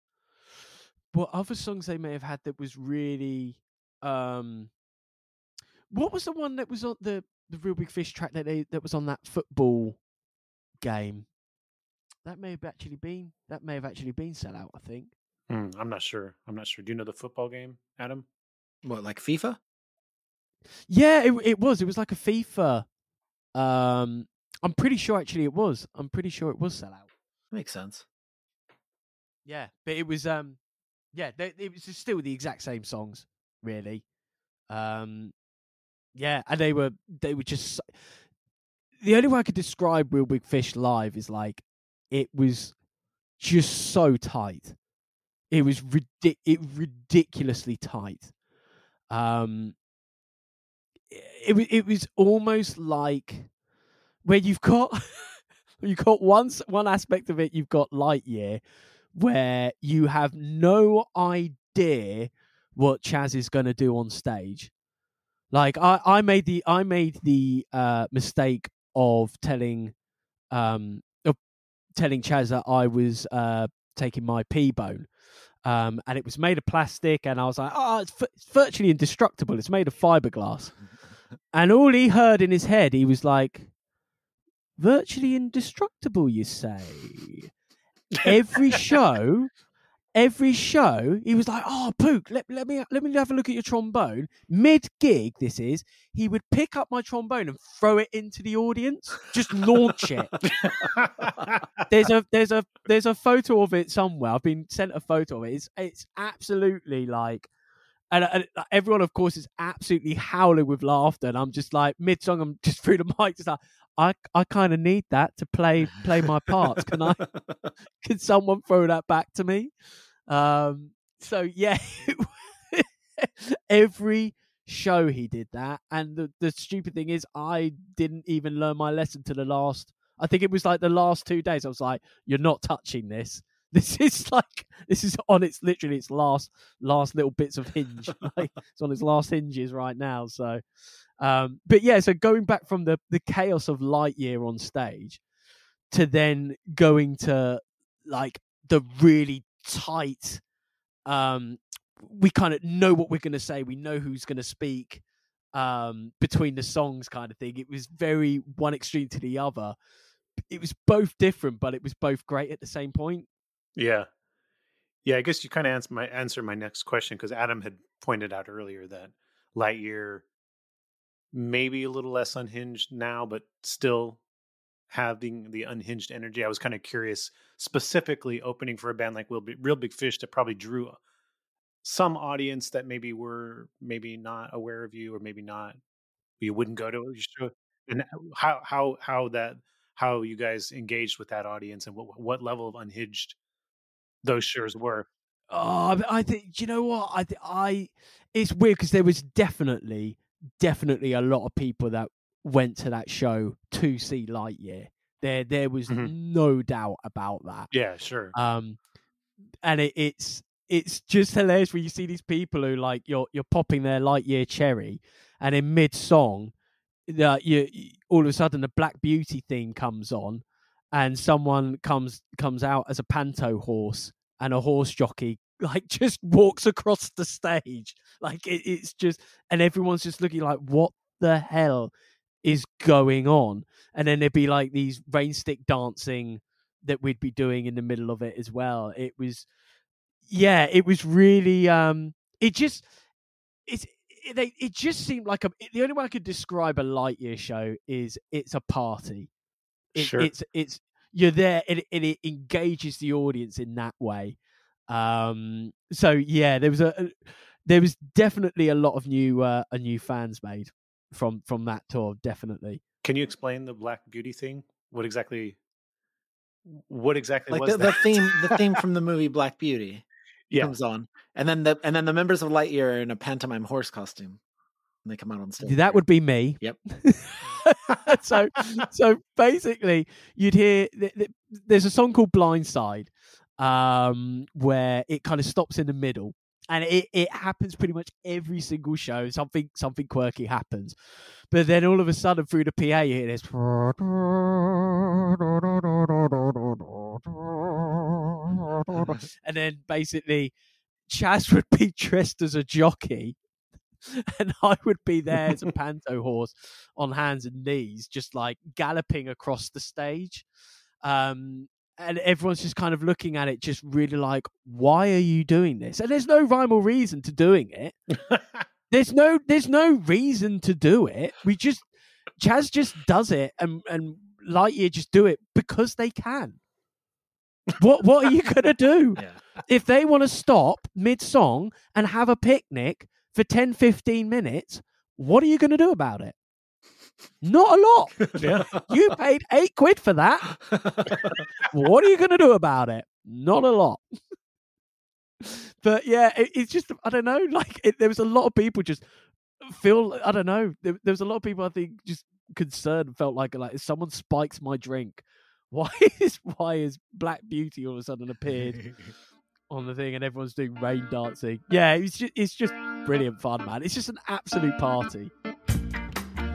what other songs they may have had that was really um what was the one that was on the the real big fish track that they that was on that football game that may have actually been that may have actually been sell out i think Hmm, I'm not sure. I'm not sure. Do you know the football game, Adam? What, like FIFA? yeah it, it was it was like a fifa um i'm pretty sure actually it was i'm pretty sure it was sell out Makes sense. Yeah, but it was um, yeah, they, it was still the exact same songs, really. Um, yeah, and they were they were just the only way I could describe Real Big Fish live is like it was just so tight. It was ridic- it ridiculously tight. Um, it was it was almost like where you've got you've got one one aspect of it you've got Lightyear where you have no idea what Chaz is going to do on stage. Like I, I made the I made the uh, mistake of telling um of telling Chaz that I was uh, taking my pBone. Um, and it was made of plastic, and I was like, "Oh, it's, v- it's virtually indestructible. It's made of fiberglass." and all he heard in his head, he was like, "Virtually indestructible, you say?" every show, every show, he was like, "Oh, Pook, let, let me let me have a look at your trombone." Mid gig, this is. He would pick up my trombone and throw it into the audience, just launch it. there's a there's a there's a photo of it somewhere. I've been sent a photo of it. It's it's absolutely like. And, and everyone, of course, is absolutely howling with laughter, and I'm just like mid song. I'm just through the mic, just like I, I kind of need that to play play my part. Can I? Can someone throw that back to me? Um, so yeah, every show he did that, and the the stupid thing is, I didn't even learn my lesson to the last. I think it was like the last two days. I was like, "You're not touching this. This is like this is on its literally its last last little bits of hinge. like it's on its last hinges right now." So, um, but yeah, so going back from the the chaos of Lightyear on stage to then going to like the really tight um we kind of know what we're going to say we know who's going to speak um between the songs kind of thing. It was very one extreme to the other. It was both different but it was both great at the same point. Yeah. Yeah, I guess you kind of answer my answer my next question because Adam had pointed out earlier that Lightyear maybe a little less unhinged now, but still having the unhinged energy. I was kind of curious, specifically opening for a band like Real Big, Real Big Fish that probably drew uh, some audience that maybe were maybe not aware of you or maybe not you wouldn't go to your show. And how how how that how you guys engaged with that audience and what what level of unhinged those shows were. Oh, I- think. You know what? I, I. It's weird because there was definitely, definitely a lot of people that went to that show to see Lightyear. There, there was no doubt about that. Yeah, sure. Um, and it, it's it's just hilarious when you see these people who like you're you're popping their Lightyear cherry, and in mid song, uh, you, you all of a sudden the Black Beauty theme comes on, and someone comes comes out as a panto horse, and a horse jockey like just walks across the stage, like it, it's just, and everyone's just looking like, what the hell is going on? And then there'd be like these rain stick dancing that we'd be doing in the middle of it as well. It was, yeah, it was really, um, it just, it's, it, they, it just seemed like a. The only way I could describe a Lightyear show is it's a party. It, Sure. It's it's you're there and and it engages the audience in that way. Um. So yeah, there was a, a- there was definitely a lot of new uh, a new fans made from from that tour. Definitely. Can you explain the Black Beauty thing? What exactly? What exactly Like was the, the theme, the theme from the movie Black Beauty Yeah. comes on, and then the and then the members of Lightyear are in a pantomime horse costume, and they come out on stage. That would be me. Yep. so so basically you'd hear th- th- there's a song called blindside um where it kind of stops in the middle. And it, it happens pretty much every single show. Something something quirky happens. But then all of a sudden through the pa you hear this. And then basically Chaz would be dressed as a jockey, and I would be there as a panto horse on hands and knees, just like galloping across the stage. Um, and everyone's just kind of looking at it, just really like, why are you doing this? And there's no rhyme or reason to doing it. there's no, there's no reason to do it. We just, Chaz just does it, and and Lightyear just do it because they can. What what are you gonna do? If they want to stop mid song and have a picnic for 10, 15 minutes, what are you gonna do about it? Not a lot. Yeah. You paid eight quid for that. what are you going to do about it? Not a lot. but yeah, it, it's just I don't know. Like it, there was a lot of people just feel I don't know. There, there was a lot of people I think just concerned, felt like like if someone spikes my drink, why is why is Black Beauty all of a sudden appeared on the thing and everyone's doing rain dancing? Yeah, it's just it's just brilliant fun, man. It's just an absolute party.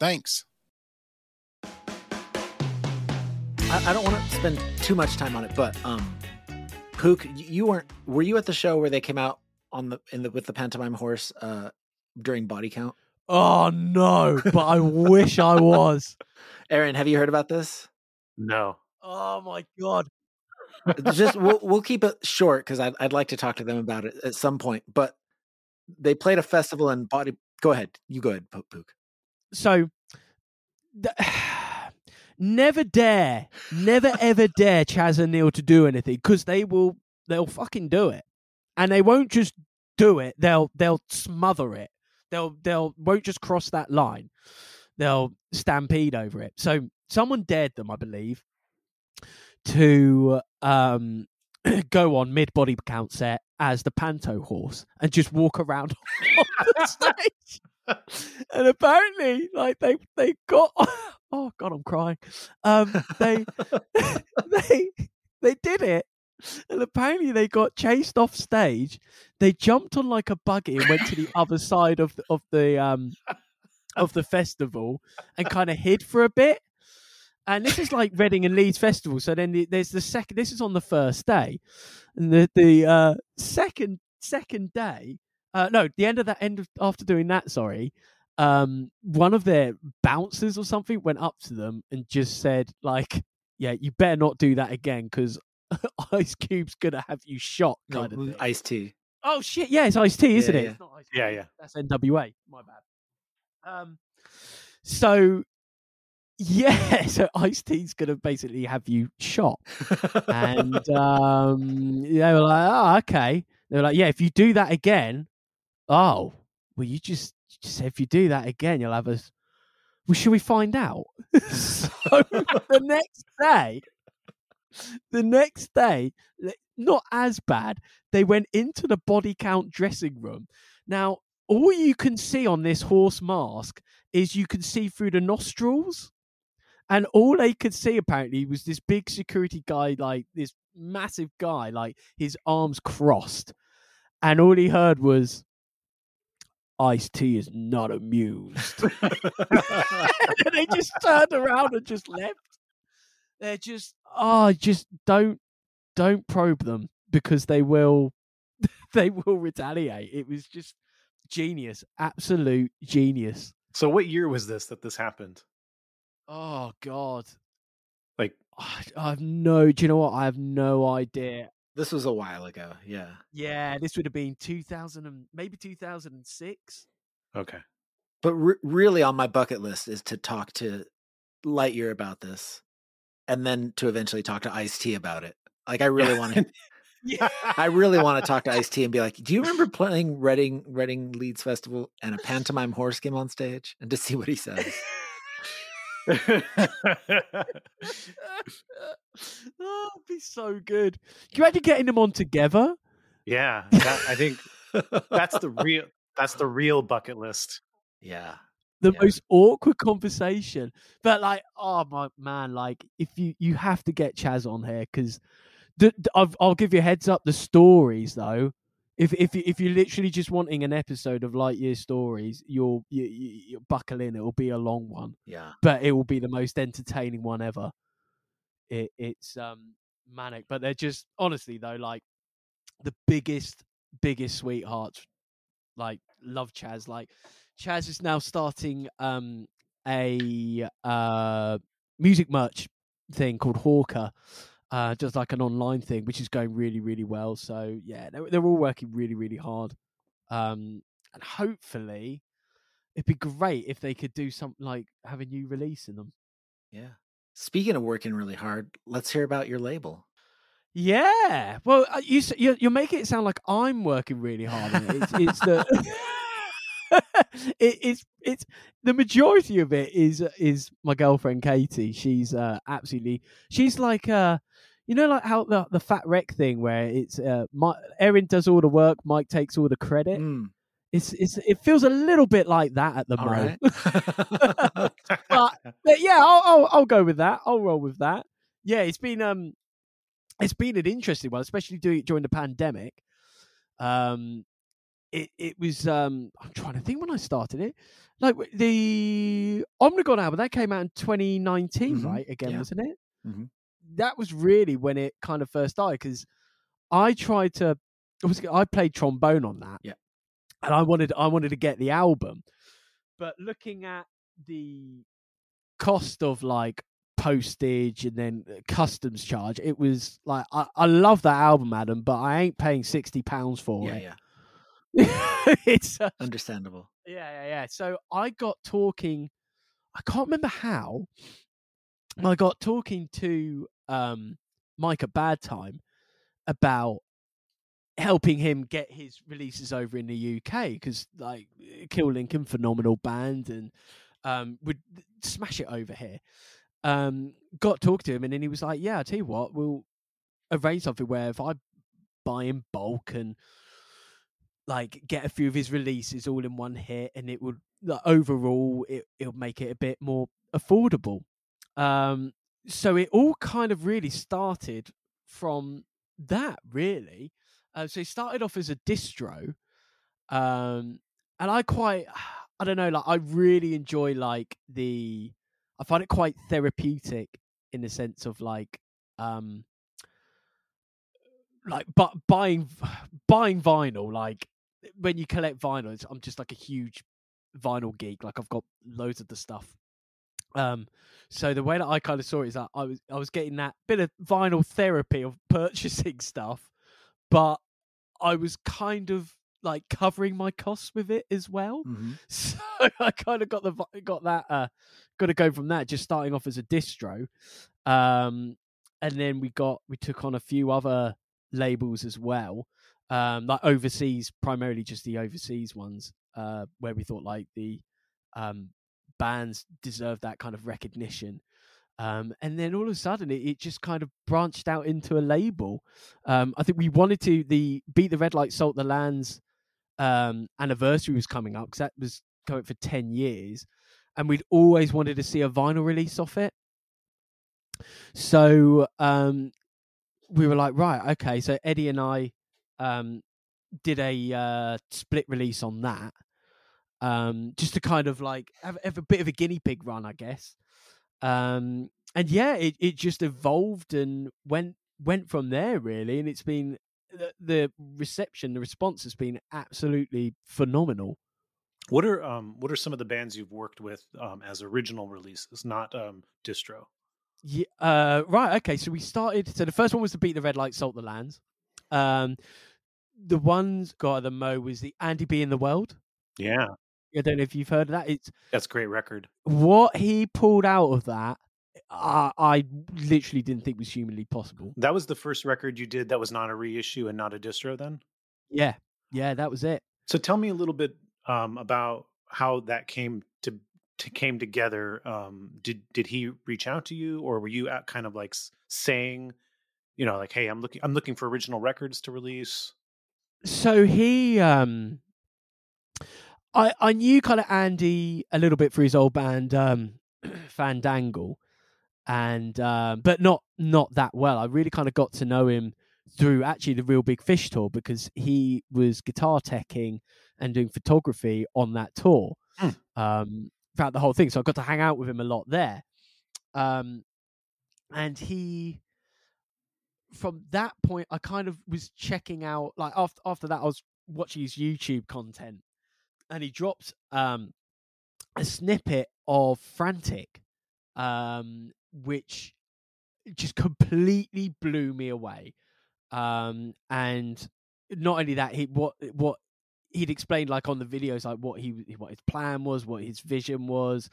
Thanks. I, I don't want to spend too much time on it, but um, Pook, you weren't. Were you at the show where they came out on the in the with the pantomime horse uh during body count? Oh no, but I wish I was. Aaron, have you heard about this? No. Oh my god. Just we'll we'll keep it short because I'd I'd like to talk to them about it at some point. But they played a festival in body. Go ahead, you go ahead, Pook. So th- never dare, never ever dare Chaz and Neil to do anything because they will they'll fucking do it. And they won't just do it, they'll they'll smother it. They'll they'll won't just cross that line. They'll stampede over it. So someone dared them, I believe, to um go on mid body count set as the panto horse and just walk around on the stage. and apparently, like they they got oh god, I'm crying. Um, they they they did it, and apparently they got chased off stage. They jumped on like a buggy and went to the other side of the, of the um of the festival and kind of hid for a bit. And this is like Reading and Leeds Festival. So then the, there's the second. This is on the first day, and the the uh, second second day. Uh, no, the end of that end of after doing that. Sorry, um, one of their bouncers or something went up to them and just said like, "Yeah, you better not do that again because Ice Cube's gonna have you shot." Kind of thing. Ice-T. Oh shit! Yeah, it's Ice T, isn't Yeah, it? yeah. It's not Yeah, yeah. that's NWA. My bad. Um, so yeah, so Ice T's gonna basically have you shot, and um, they were like, "Oh, okay." They were like, "Yeah, if you do that again, oh, well, you just, you just if you do that again, you'll have us." Well, should we find out? so the next day, the next day, not as bad. They went into the body count dressing room. Now, all you can see on this horse mask is you can see through the nostrils. And all they could see apparently was this big security guy, like this massive guy, like his arms crossed. And all he heard was, Ice T is not amused. and they just turned around and just left. They're just, oh, just don't, don't probe them because they will, they will retaliate. It was just genius, absolute genius. So what year was this that this happened? Oh God, Like I, I have no. Do you know what? I have no idea. This was a while ago. Yeah. Yeah, this would have been two thousand and maybe two thousand and six. okay. But re- really, on my bucket list is to talk to Lightyear about this, and then to eventually talk to Ice T about it. Like, I really want to. Yeah, I really want to talk to Ice T and be like, "Do you remember playing Reading Reading Leeds Festival and a pantomime horse came on stage?" And to see what he says. Oh, it'd be so good. Can you imagine getting them on together? Yeah, that, I think that's the real that's the real bucket list. Yeah. the Yeah. most awkward conversation. But like, oh my man, like if you you have to get Chaz on here because the, the- I've, I'll give you a heads up. The stories though, if if if you're literally just wanting an episode of Lightyear stories, you'll you, you, you buckle in. It'll be a long one, Yeah. but it will be the most entertaining one ever. It it's um manic, but they're just honestly though like the biggest biggest sweethearts like love Chaz. Like Chaz is now starting um a uh music merch thing called Hawker. Uh, just like an online thing, which is going really, really well. So yeah, they're they're all working really, really hard. Um, and hopefully, it'd be great if they could do something like have a new release in them. Yeah. Speaking of working really hard, let's hear about your label. Yeah. Well, uh, you you're, making it sound like I'm working really hard. It. It's, it's the it, it's it's the majority of it is is my girlfriend Katie. She's uh, absolutely she's like uh you know like how the the fat wreck thing where it's uh my Erin does all the work, Mike takes all the credit. Mm, It's it's it feels a little bit like that at the all moment. right. but, but yeah, I'll, I'll I'll go with that. I'll roll with that. Yeah, it's been um, it's been an interesting one, especially doing during the pandemic. Um, it it was um, I'm trying to think when I started it, like the Omnigone album that came out in 2019, Mhm, right? Again, yeah. wasn't it? Mhm. That was really when it kind of first started because I tried to, obviously, I played trombone on that, Yeah. and I wanted I wanted to get the album, but looking at the cost of like postage and then customs charge, it was like I, I love that album, Adam, but I ain't paying sixty pounds for Yeah, it. yeah. it's uh, Understandable. yeah, yeah, yeah. So I got talking. I can't remember how. I got talking to um, Mike at Bad Time about helping him get his releases over in the UK because, like, Kill Lincoln, phenomenal band, and um, would smash it over here. Um, got talk to him, and then he was like, "Yeah, I tell you what, we'll arrange something where if I buy in bulk and like get a few of his releases all in one hit, and it would like, overall it it'll make it a bit more affordable." Um, so it all kind of really started from that, really. Uh, so it started off as a distro, um, and I quite, I don't know, like I really enjoy like the, I find it quite therapeutic in the sense of like, um, like but buying buying vinyl like when you collect vinyl i'm just like a huge vinyl geek like i've got loads of the stuff. Um so the way that i kind of saw it is that i was i was getting that bit of vinyl therapy of purchasing stuff but i was kind of like covering my costs with it as well. Mhm. so I kind of got the got that uh got to go from that just starting off as a distro. Um and then we got we took on a few other labels as well um like overseas primarily just the overseas ones uh where we thought like the um bands deserved that kind of recognition. Um and then all of a sudden it, it just kind of branched out into a label. Um i think we wanted to the beat the red light salt the lands um anniversary was coming up because that was going for 10 years and we'd always wanted to see a vinyl release off it. So um we were like right okay so eddie and i um did a uh split release on that um just to kind of like have, have a bit of a guinea pig run i guess um and yeah it, it just evolved and went went from there really and it's been the, the reception the response has been absolutely phenomenal What are um what are some of the bands you've worked with um as original releases, not um distro? Yeah. Uh, right. Okay. So we started. So the first one was to beat the red light, salt the lands. Um, the ones got at the mo was the Andy B. and the World. Yeah, I don't know if you've heard of that. It's that's a great record. what he pulled out of that. I, I literally didn't think was humanly possible. That was the first record you did that was not a reissue and not a distro. Then, Yeah. Yeah. That was it. so tell me a little bit um about how that came to, to came together. Um, did did he reach out to you, or were you out kind of like saying, you know, like, hey, I'm looking I'm looking for original records to release? so he um I I knew kind of Andy a little bit for his old band um Fandangle and um but not not that well. I really kind of got to know him through actually the Real Big Fish tour because he was guitar teching and doing photography on that tour Hmm. um throughout the whole thing. So I got to hang out with him a lot there. Um and he from that point I kind of was checking out like after after that I was watching his YouTube content and he dropped um a snippet of Frantic um which just completely blew me away. Um and not only that he what what he'd explained like on the videos like what he what his plan was, what his vision was.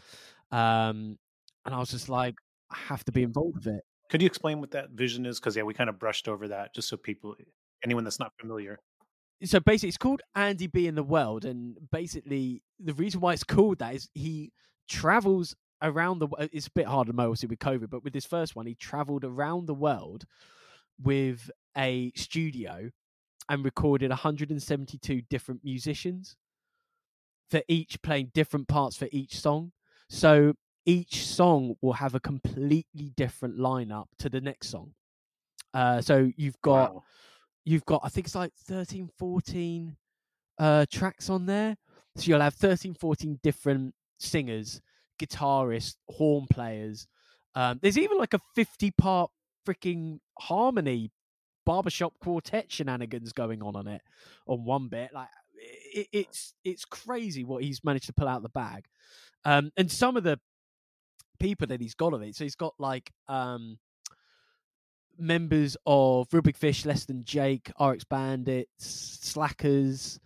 Um and I was just like I have to be involved with it. Could you explain what that vision is? Because yeah, we kind of brushed over that, just so people, eh, anyone that's not familiar. so basically it's called Andy B. and the World and basically the reason why it's called that is he travels around the wo- eh, it's a bit hard to know with covid but with this first one he traveled around the world with a studio and recorded 172 different musicians for each playing different parts for each song so each song will have a completely different lineup to the next song. Uh, so you've got Wow. you've got i think it's like 13 14 uh tracks on there. So you'll have 13 14 different singers guitarists horn players um there's even like a 50 part freaking harmony barbershop quartet shenanigans going on on it on one bit. Like it, it's it's crazy what he's managed to pull out the bag. Um and some of the people that he's got on it so he's got like um members of Big Fish, Less Than Jake, RX Bandits, Slackers,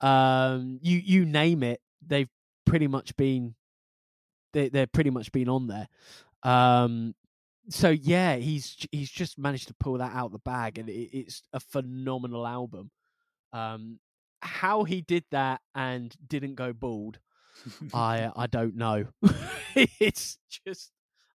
um, you you name it, they've pretty much been they they're pretty much been on there. Um, so yeah, he's he's just managed to pull that out the bag, and it, it's a phenomenal album. Um, how he did that and didn't go bald, I I don't know. it's just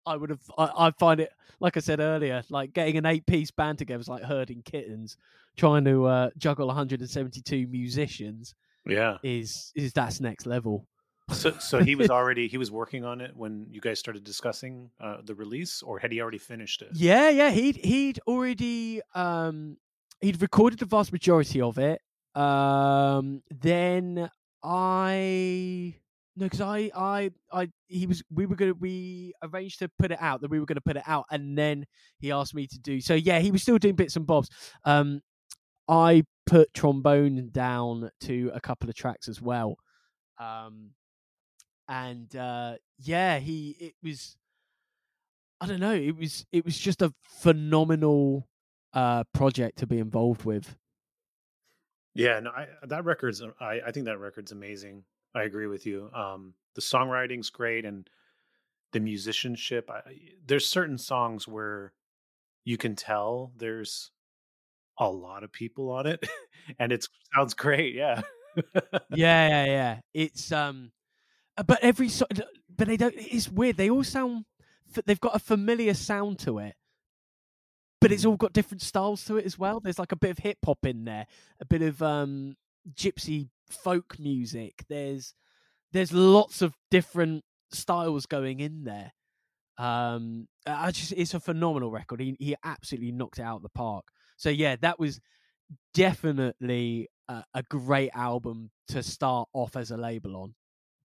I would have I, I find it like I said earlier, like getting an eight piece band together is like herding kittens. Trying to uh, juggle 172 musicians Yeah. is is that's next level. So, so he was already he was working on it when you guys started discussing uh, the release, or had he already finished it? Yeah, yeah, he'd he'd already um he'd recorded the vast majority of it. Um then I no, because I I I he was we were gonna we arranged to put it out that we were gonna put it out, and then he asked me to do so. Yeah, he was still doing bits and bobs. Um, I put trombone down to a couple of tracks as well. Um, and uh, yeah, he it was I don't know. It was it was just a phenomenal uh project to be involved with. Yeah, no, I, that record's I, I think that record's amazing. I agree with you. Um, the songwriting's great, and the musicianship. I, there's certain songs where you can tell there's a lot of people on it, and it sounds great. Yeah, yeah, yeah, yeah. It's um, uh, but every so, but they don't. It's weird. They all sound. They've got a familiar sound to it, but it's all got different styles to it as well. There's like a bit of hip hop in there, a bit of um gypsy folk music. There's there's lots of different styles going in there. Um, I just it's a phenomenal record. He he absolutely knocked it out of the park. So yeah, that was definitely a, a great album to start off as a label on.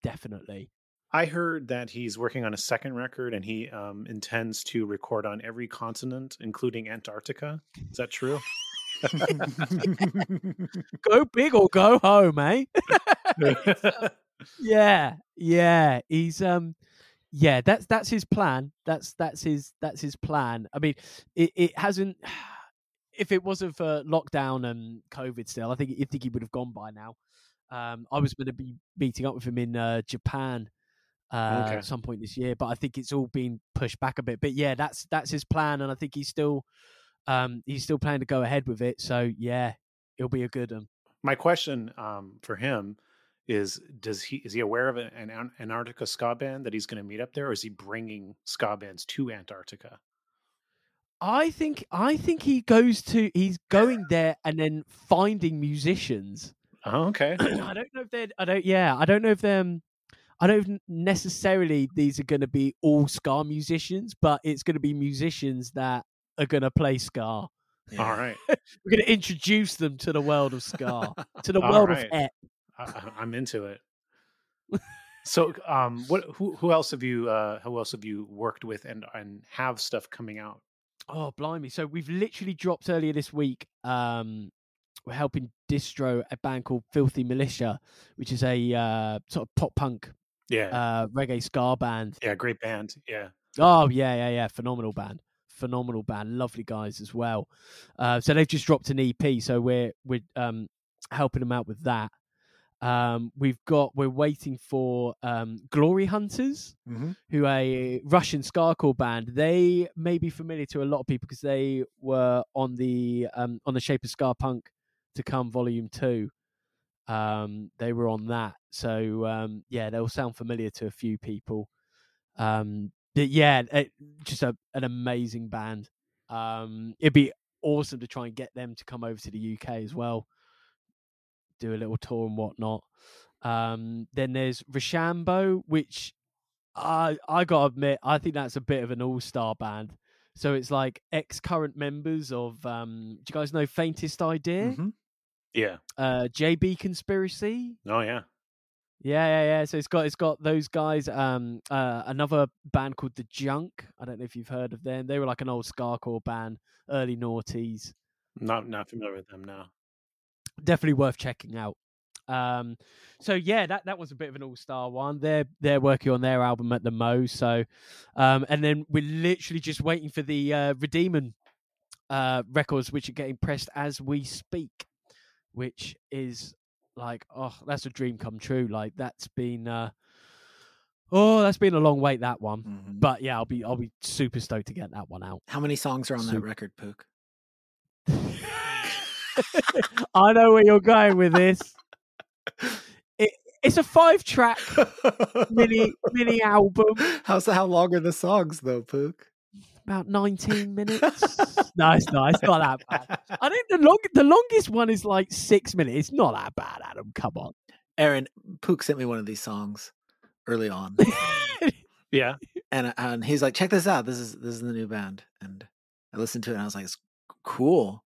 Definitely. I heard that he's working on a second record, and he um, intends to record on every continent, including Antarctica. Is that true? go big or go home, eh? Yeah, yeah. He's um yeah, that's that's his plan. That's that's his that's his plan. I mean, it, it hasn't if it wasn't for lockdown and COVID still, I think I think he would have gone by now. Um I was gonna be meeting up with him in uh, Japan uh Okay. at some point this year, but I think it's all been pushed back a bit. But yeah, that's that's his plan and I think he's still um he's still planning to go ahead with it. So yeah, it'll be a good one. My question um, for him is: Does he is he aware of an, an Antarctica ska band that he's going to meet up there, or is he bringing ska bands to Antarctica? I think I think he goes to he's going there and then finding musicians. Oh, okay. I don't know if they're I don't yeah I don't know if they're um, I don't necessarily these are going to be all ska musicians, but it's going to be musicians that are going to play ska. All right. We're going to introduce them to the world of ska, to the world right. of ep. I, I'm into it. So, um, what? Who, who else have you? Uh, who else have you worked with and and have stuff coming out? Oh, blimey. So we've literally dropped earlier this week. Um, we're helping distro a band called Filthy Militia, which is a uh, sort of pop punk Yeah, uh, reggae ska band. yeah, great band. Yeah, Oh, yeah, yeah, yeah. Phenomenal band. Phenomenal band. Lovely guys as well. Uh, so they've just dropped an EP. So we're, we're um, helping them out with that. Um, we've got, we're waiting for um, Glory Hunters. Mm-hmm. who a Russian Skacore band. They may be familiar to a lot of people because they were on the um, on the Shape of Ska Punk to come Volume Two. Um, they were on that, so um, yeah, they'll sound familiar to a few people. Um, yeah, it, just a, an amazing band. Um, it'd be awesome to try and get them to come over to the UK as well, do a little tour and whatnot. Um, then there's Roshambo, which I I gotta admit, I think that's a bit of an all star band. So it's like ex current members of um do you guys know Faintest Idea? Mhm. yeah. Uh JB Conspiracy? Oh, yeah. Yeah, yeah, yeah. So it's got it's got those guys. Um, uh, another band called the Junk. I don't know if you've heard of them. They were like an old skacore band, early noughties. Not not familiar with them now. Definitely worth checking out. Um, so yeah, that that was a bit of an all star one. They're they're working on their album at the Mo. So, um, and then we're literally just waiting for the uh, Redeemon uh records, which are getting pressed as we speak, which is like oh that's a dream come true like that's been uh oh that's been a long wait that one Mhm. but yeah i'll be i'll be super stoked to get that one out How many songs are on that record, Pook? i know where you're going with this it, it's a five track mini mini album How's how long are the songs though, Pook? About 19 minutes no it's not it's not that bad i think the long the longest one is like six minutes it's not that bad adam come on Aaron Pook sent me one of these songs early on, Yeah. and and he's like, "Check this out. This is this is the new band." And I listened to it, and I was like, "It's cool,"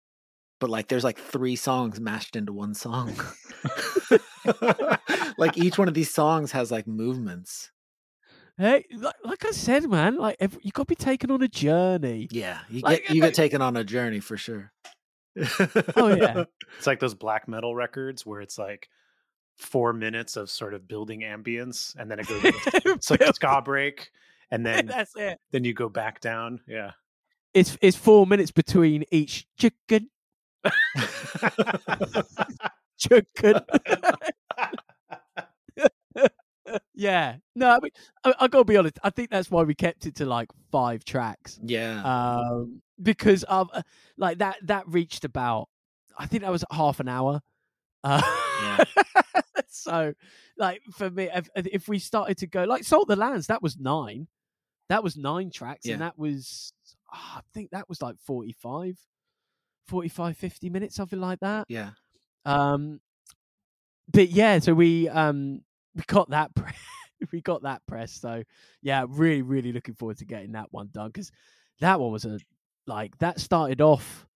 but like, there's like three songs mashed into one song. like each one of these songs has like movements. Hey like, like i said man like ev you got to be taken on a journey Yeah, you Like, get you uh, get taken on a journey for sure. oh yeah It's like those black metal records where it's like four minutes of sort of building ambience, and then it goes. it's like a ska break, and then that's it then you go back down. Yeah. it's it's four minutes between each chicken chicken yeah. No i mean I, I gotta be honest i think that's why we kept it to like five tracks yeah, um because of uh, like that that reached about i think that was half an hour. Uh, so like for me if, if we started to go like salt the lands that was nine. That was nine tracks Yeah. and that was ah, i think that was like 45 45 50 minutes something like that. Yeah. um but yeah so we um we got that we got that press so yeah really really looking forward to getting that one done because that one was a like that started off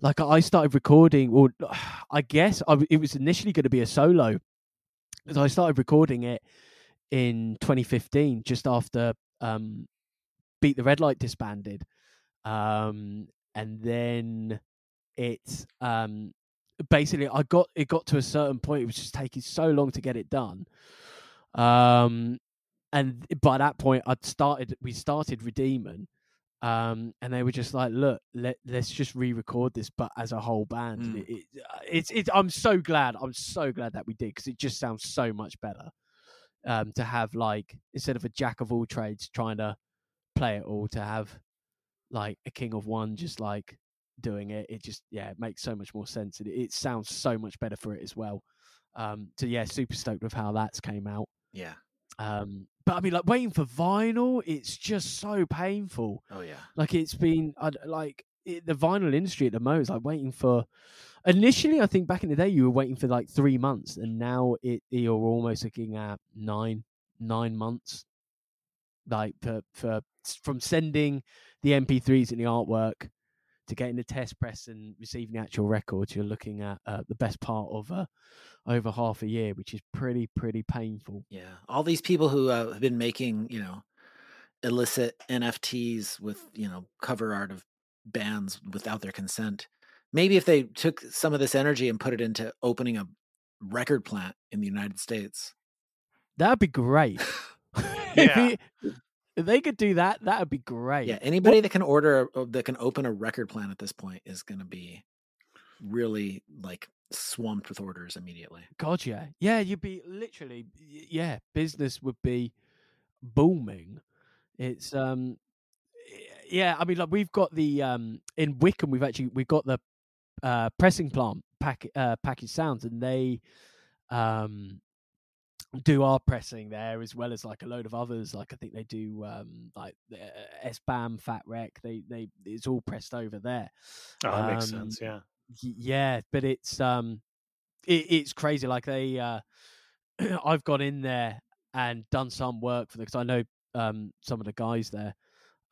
like i started recording or i guess I, it was initially going to be a solo because i started recording it in 2015 just after um beat the red light disbanded um and then it um basically i got it got to a certain point it was just taking so long to get it done um and by that point i'd started we started Redeemon um and they were just like look let, let's just re-record this but as a whole band And Mm. it, it, uh, it's it's i'm so glad i'm so glad that we did because it just sounds so much better um to have like instead of a jack of all trades trying to play it all to have like a king of one just like doing it it just yeah it makes so much more sense and it, it sounds so much better for it as well um so yeah super stoked with how that's came out Yeah. Um, but I mean, like waiting for vinyl, it's just so painful. Oh yeah. Like it's been I'd, like it, the vinyl industry at the moment is like waiting for. Initially, I think back in the day, you were waiting for like three months, and now it you're almost looking at nine nine months. Like for for from sending the MP3s and the artwork to getting the test press and receiving the actual records, you're looking at uh, the best part of uh, over half a year, which is pretty pretty painful. Yeah, all these people who uh, have been making you know illicit NFTs with you know cover art of bands without their consent. Maybe if they took some of this energy and put it into opening a record plant in the United States, that'd be great. Yeah. If they could do that, that would be great. yeah, anybody that can order uh, that can open a record plant at this point is going to be really like swamped with orders immediately. God, yeah, yeah, you'd be literally, yeah, business would be booming. It's um, yeah, I mean, like we've got the um in Wycombe, we've actually we've got the uh pressing plant pack uh package sounds, and they um do our pressing there as well as like a load of others. Like I think they do um like uh, SBAM, Fat Wreck. They they it's all pressed over there. Oh, that makes Um, sense. Yeah. yeah but it's um it, it's crazy like they uh i've gone in there and done some work for them because i know um some of the guys there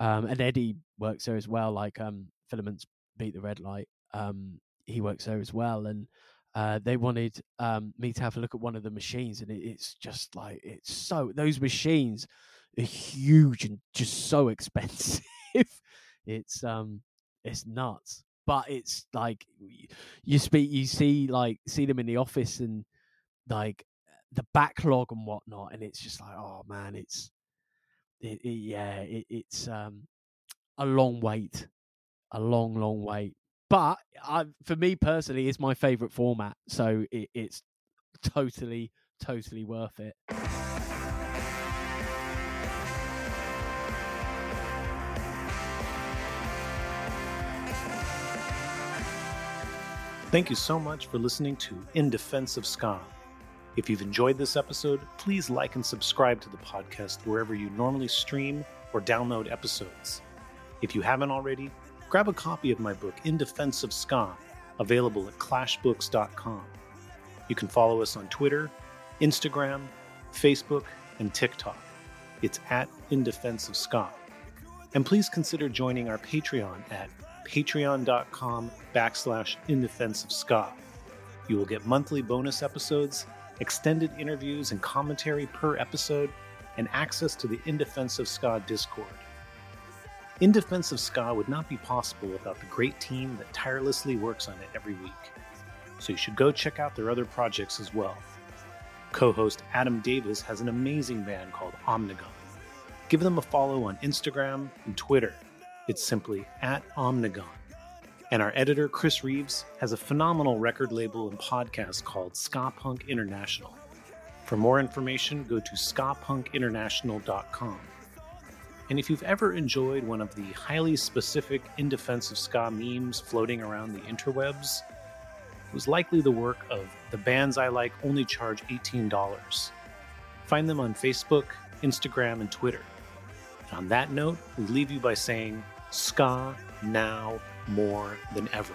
um and eddie works there as well like um filaments beat the red light um he works there as well and uh, they wanted um, me to have a look at one of the machines, and it, it's just like it's so those machines are huge and just so expensive. it's um, it's nuts but it's like you speak you see like see them in the office and like the backlog and whatnot and it's just like oh man it's it, it, yeah it, it's um a long wait a long long wait but I, for me personally it's my favorite format so it, it's totally totally worth it Thank you so much for listening to In Defense of Ska. If you've enjoyed this episode, please like and subscribe to the podcast wherever you normally stream or download episodes. If you haven't already, grab a copy of my book In Defense of Ska, available at clashbooks.com. You can follow us on Twitter, Instagram, Facebook, and TikTok. It's at In Defense of Ska. And please consider joining our Patreon at patreon.com backslash in defense of ska. You will get monthly bonus episodes, extended interviews and commentary per episode, and access to the In Defense of Ska Discord. In Defense of Ska would not be possible without the great team that tirelessly works on it every week. So you should go check out their other projects as well. Co host Adam Davis has an amazing band called Omnigone. Give them a follow on Instagram and Twitter. It's simply at Omnigone. And our editor, Chris Reeves, has a phenomenal record label and podcast called Ska Punk International. For more information, go to skapunkinternational.com. And if you've ever enjoyed one of the highly specific in defense of ska memes floating around the interwebs, it was likely the work of the bands I like only charge $18. Find them on Facebook, Instagram, and Twitter. And on that note, we leave you by saying, Ska now more than ever.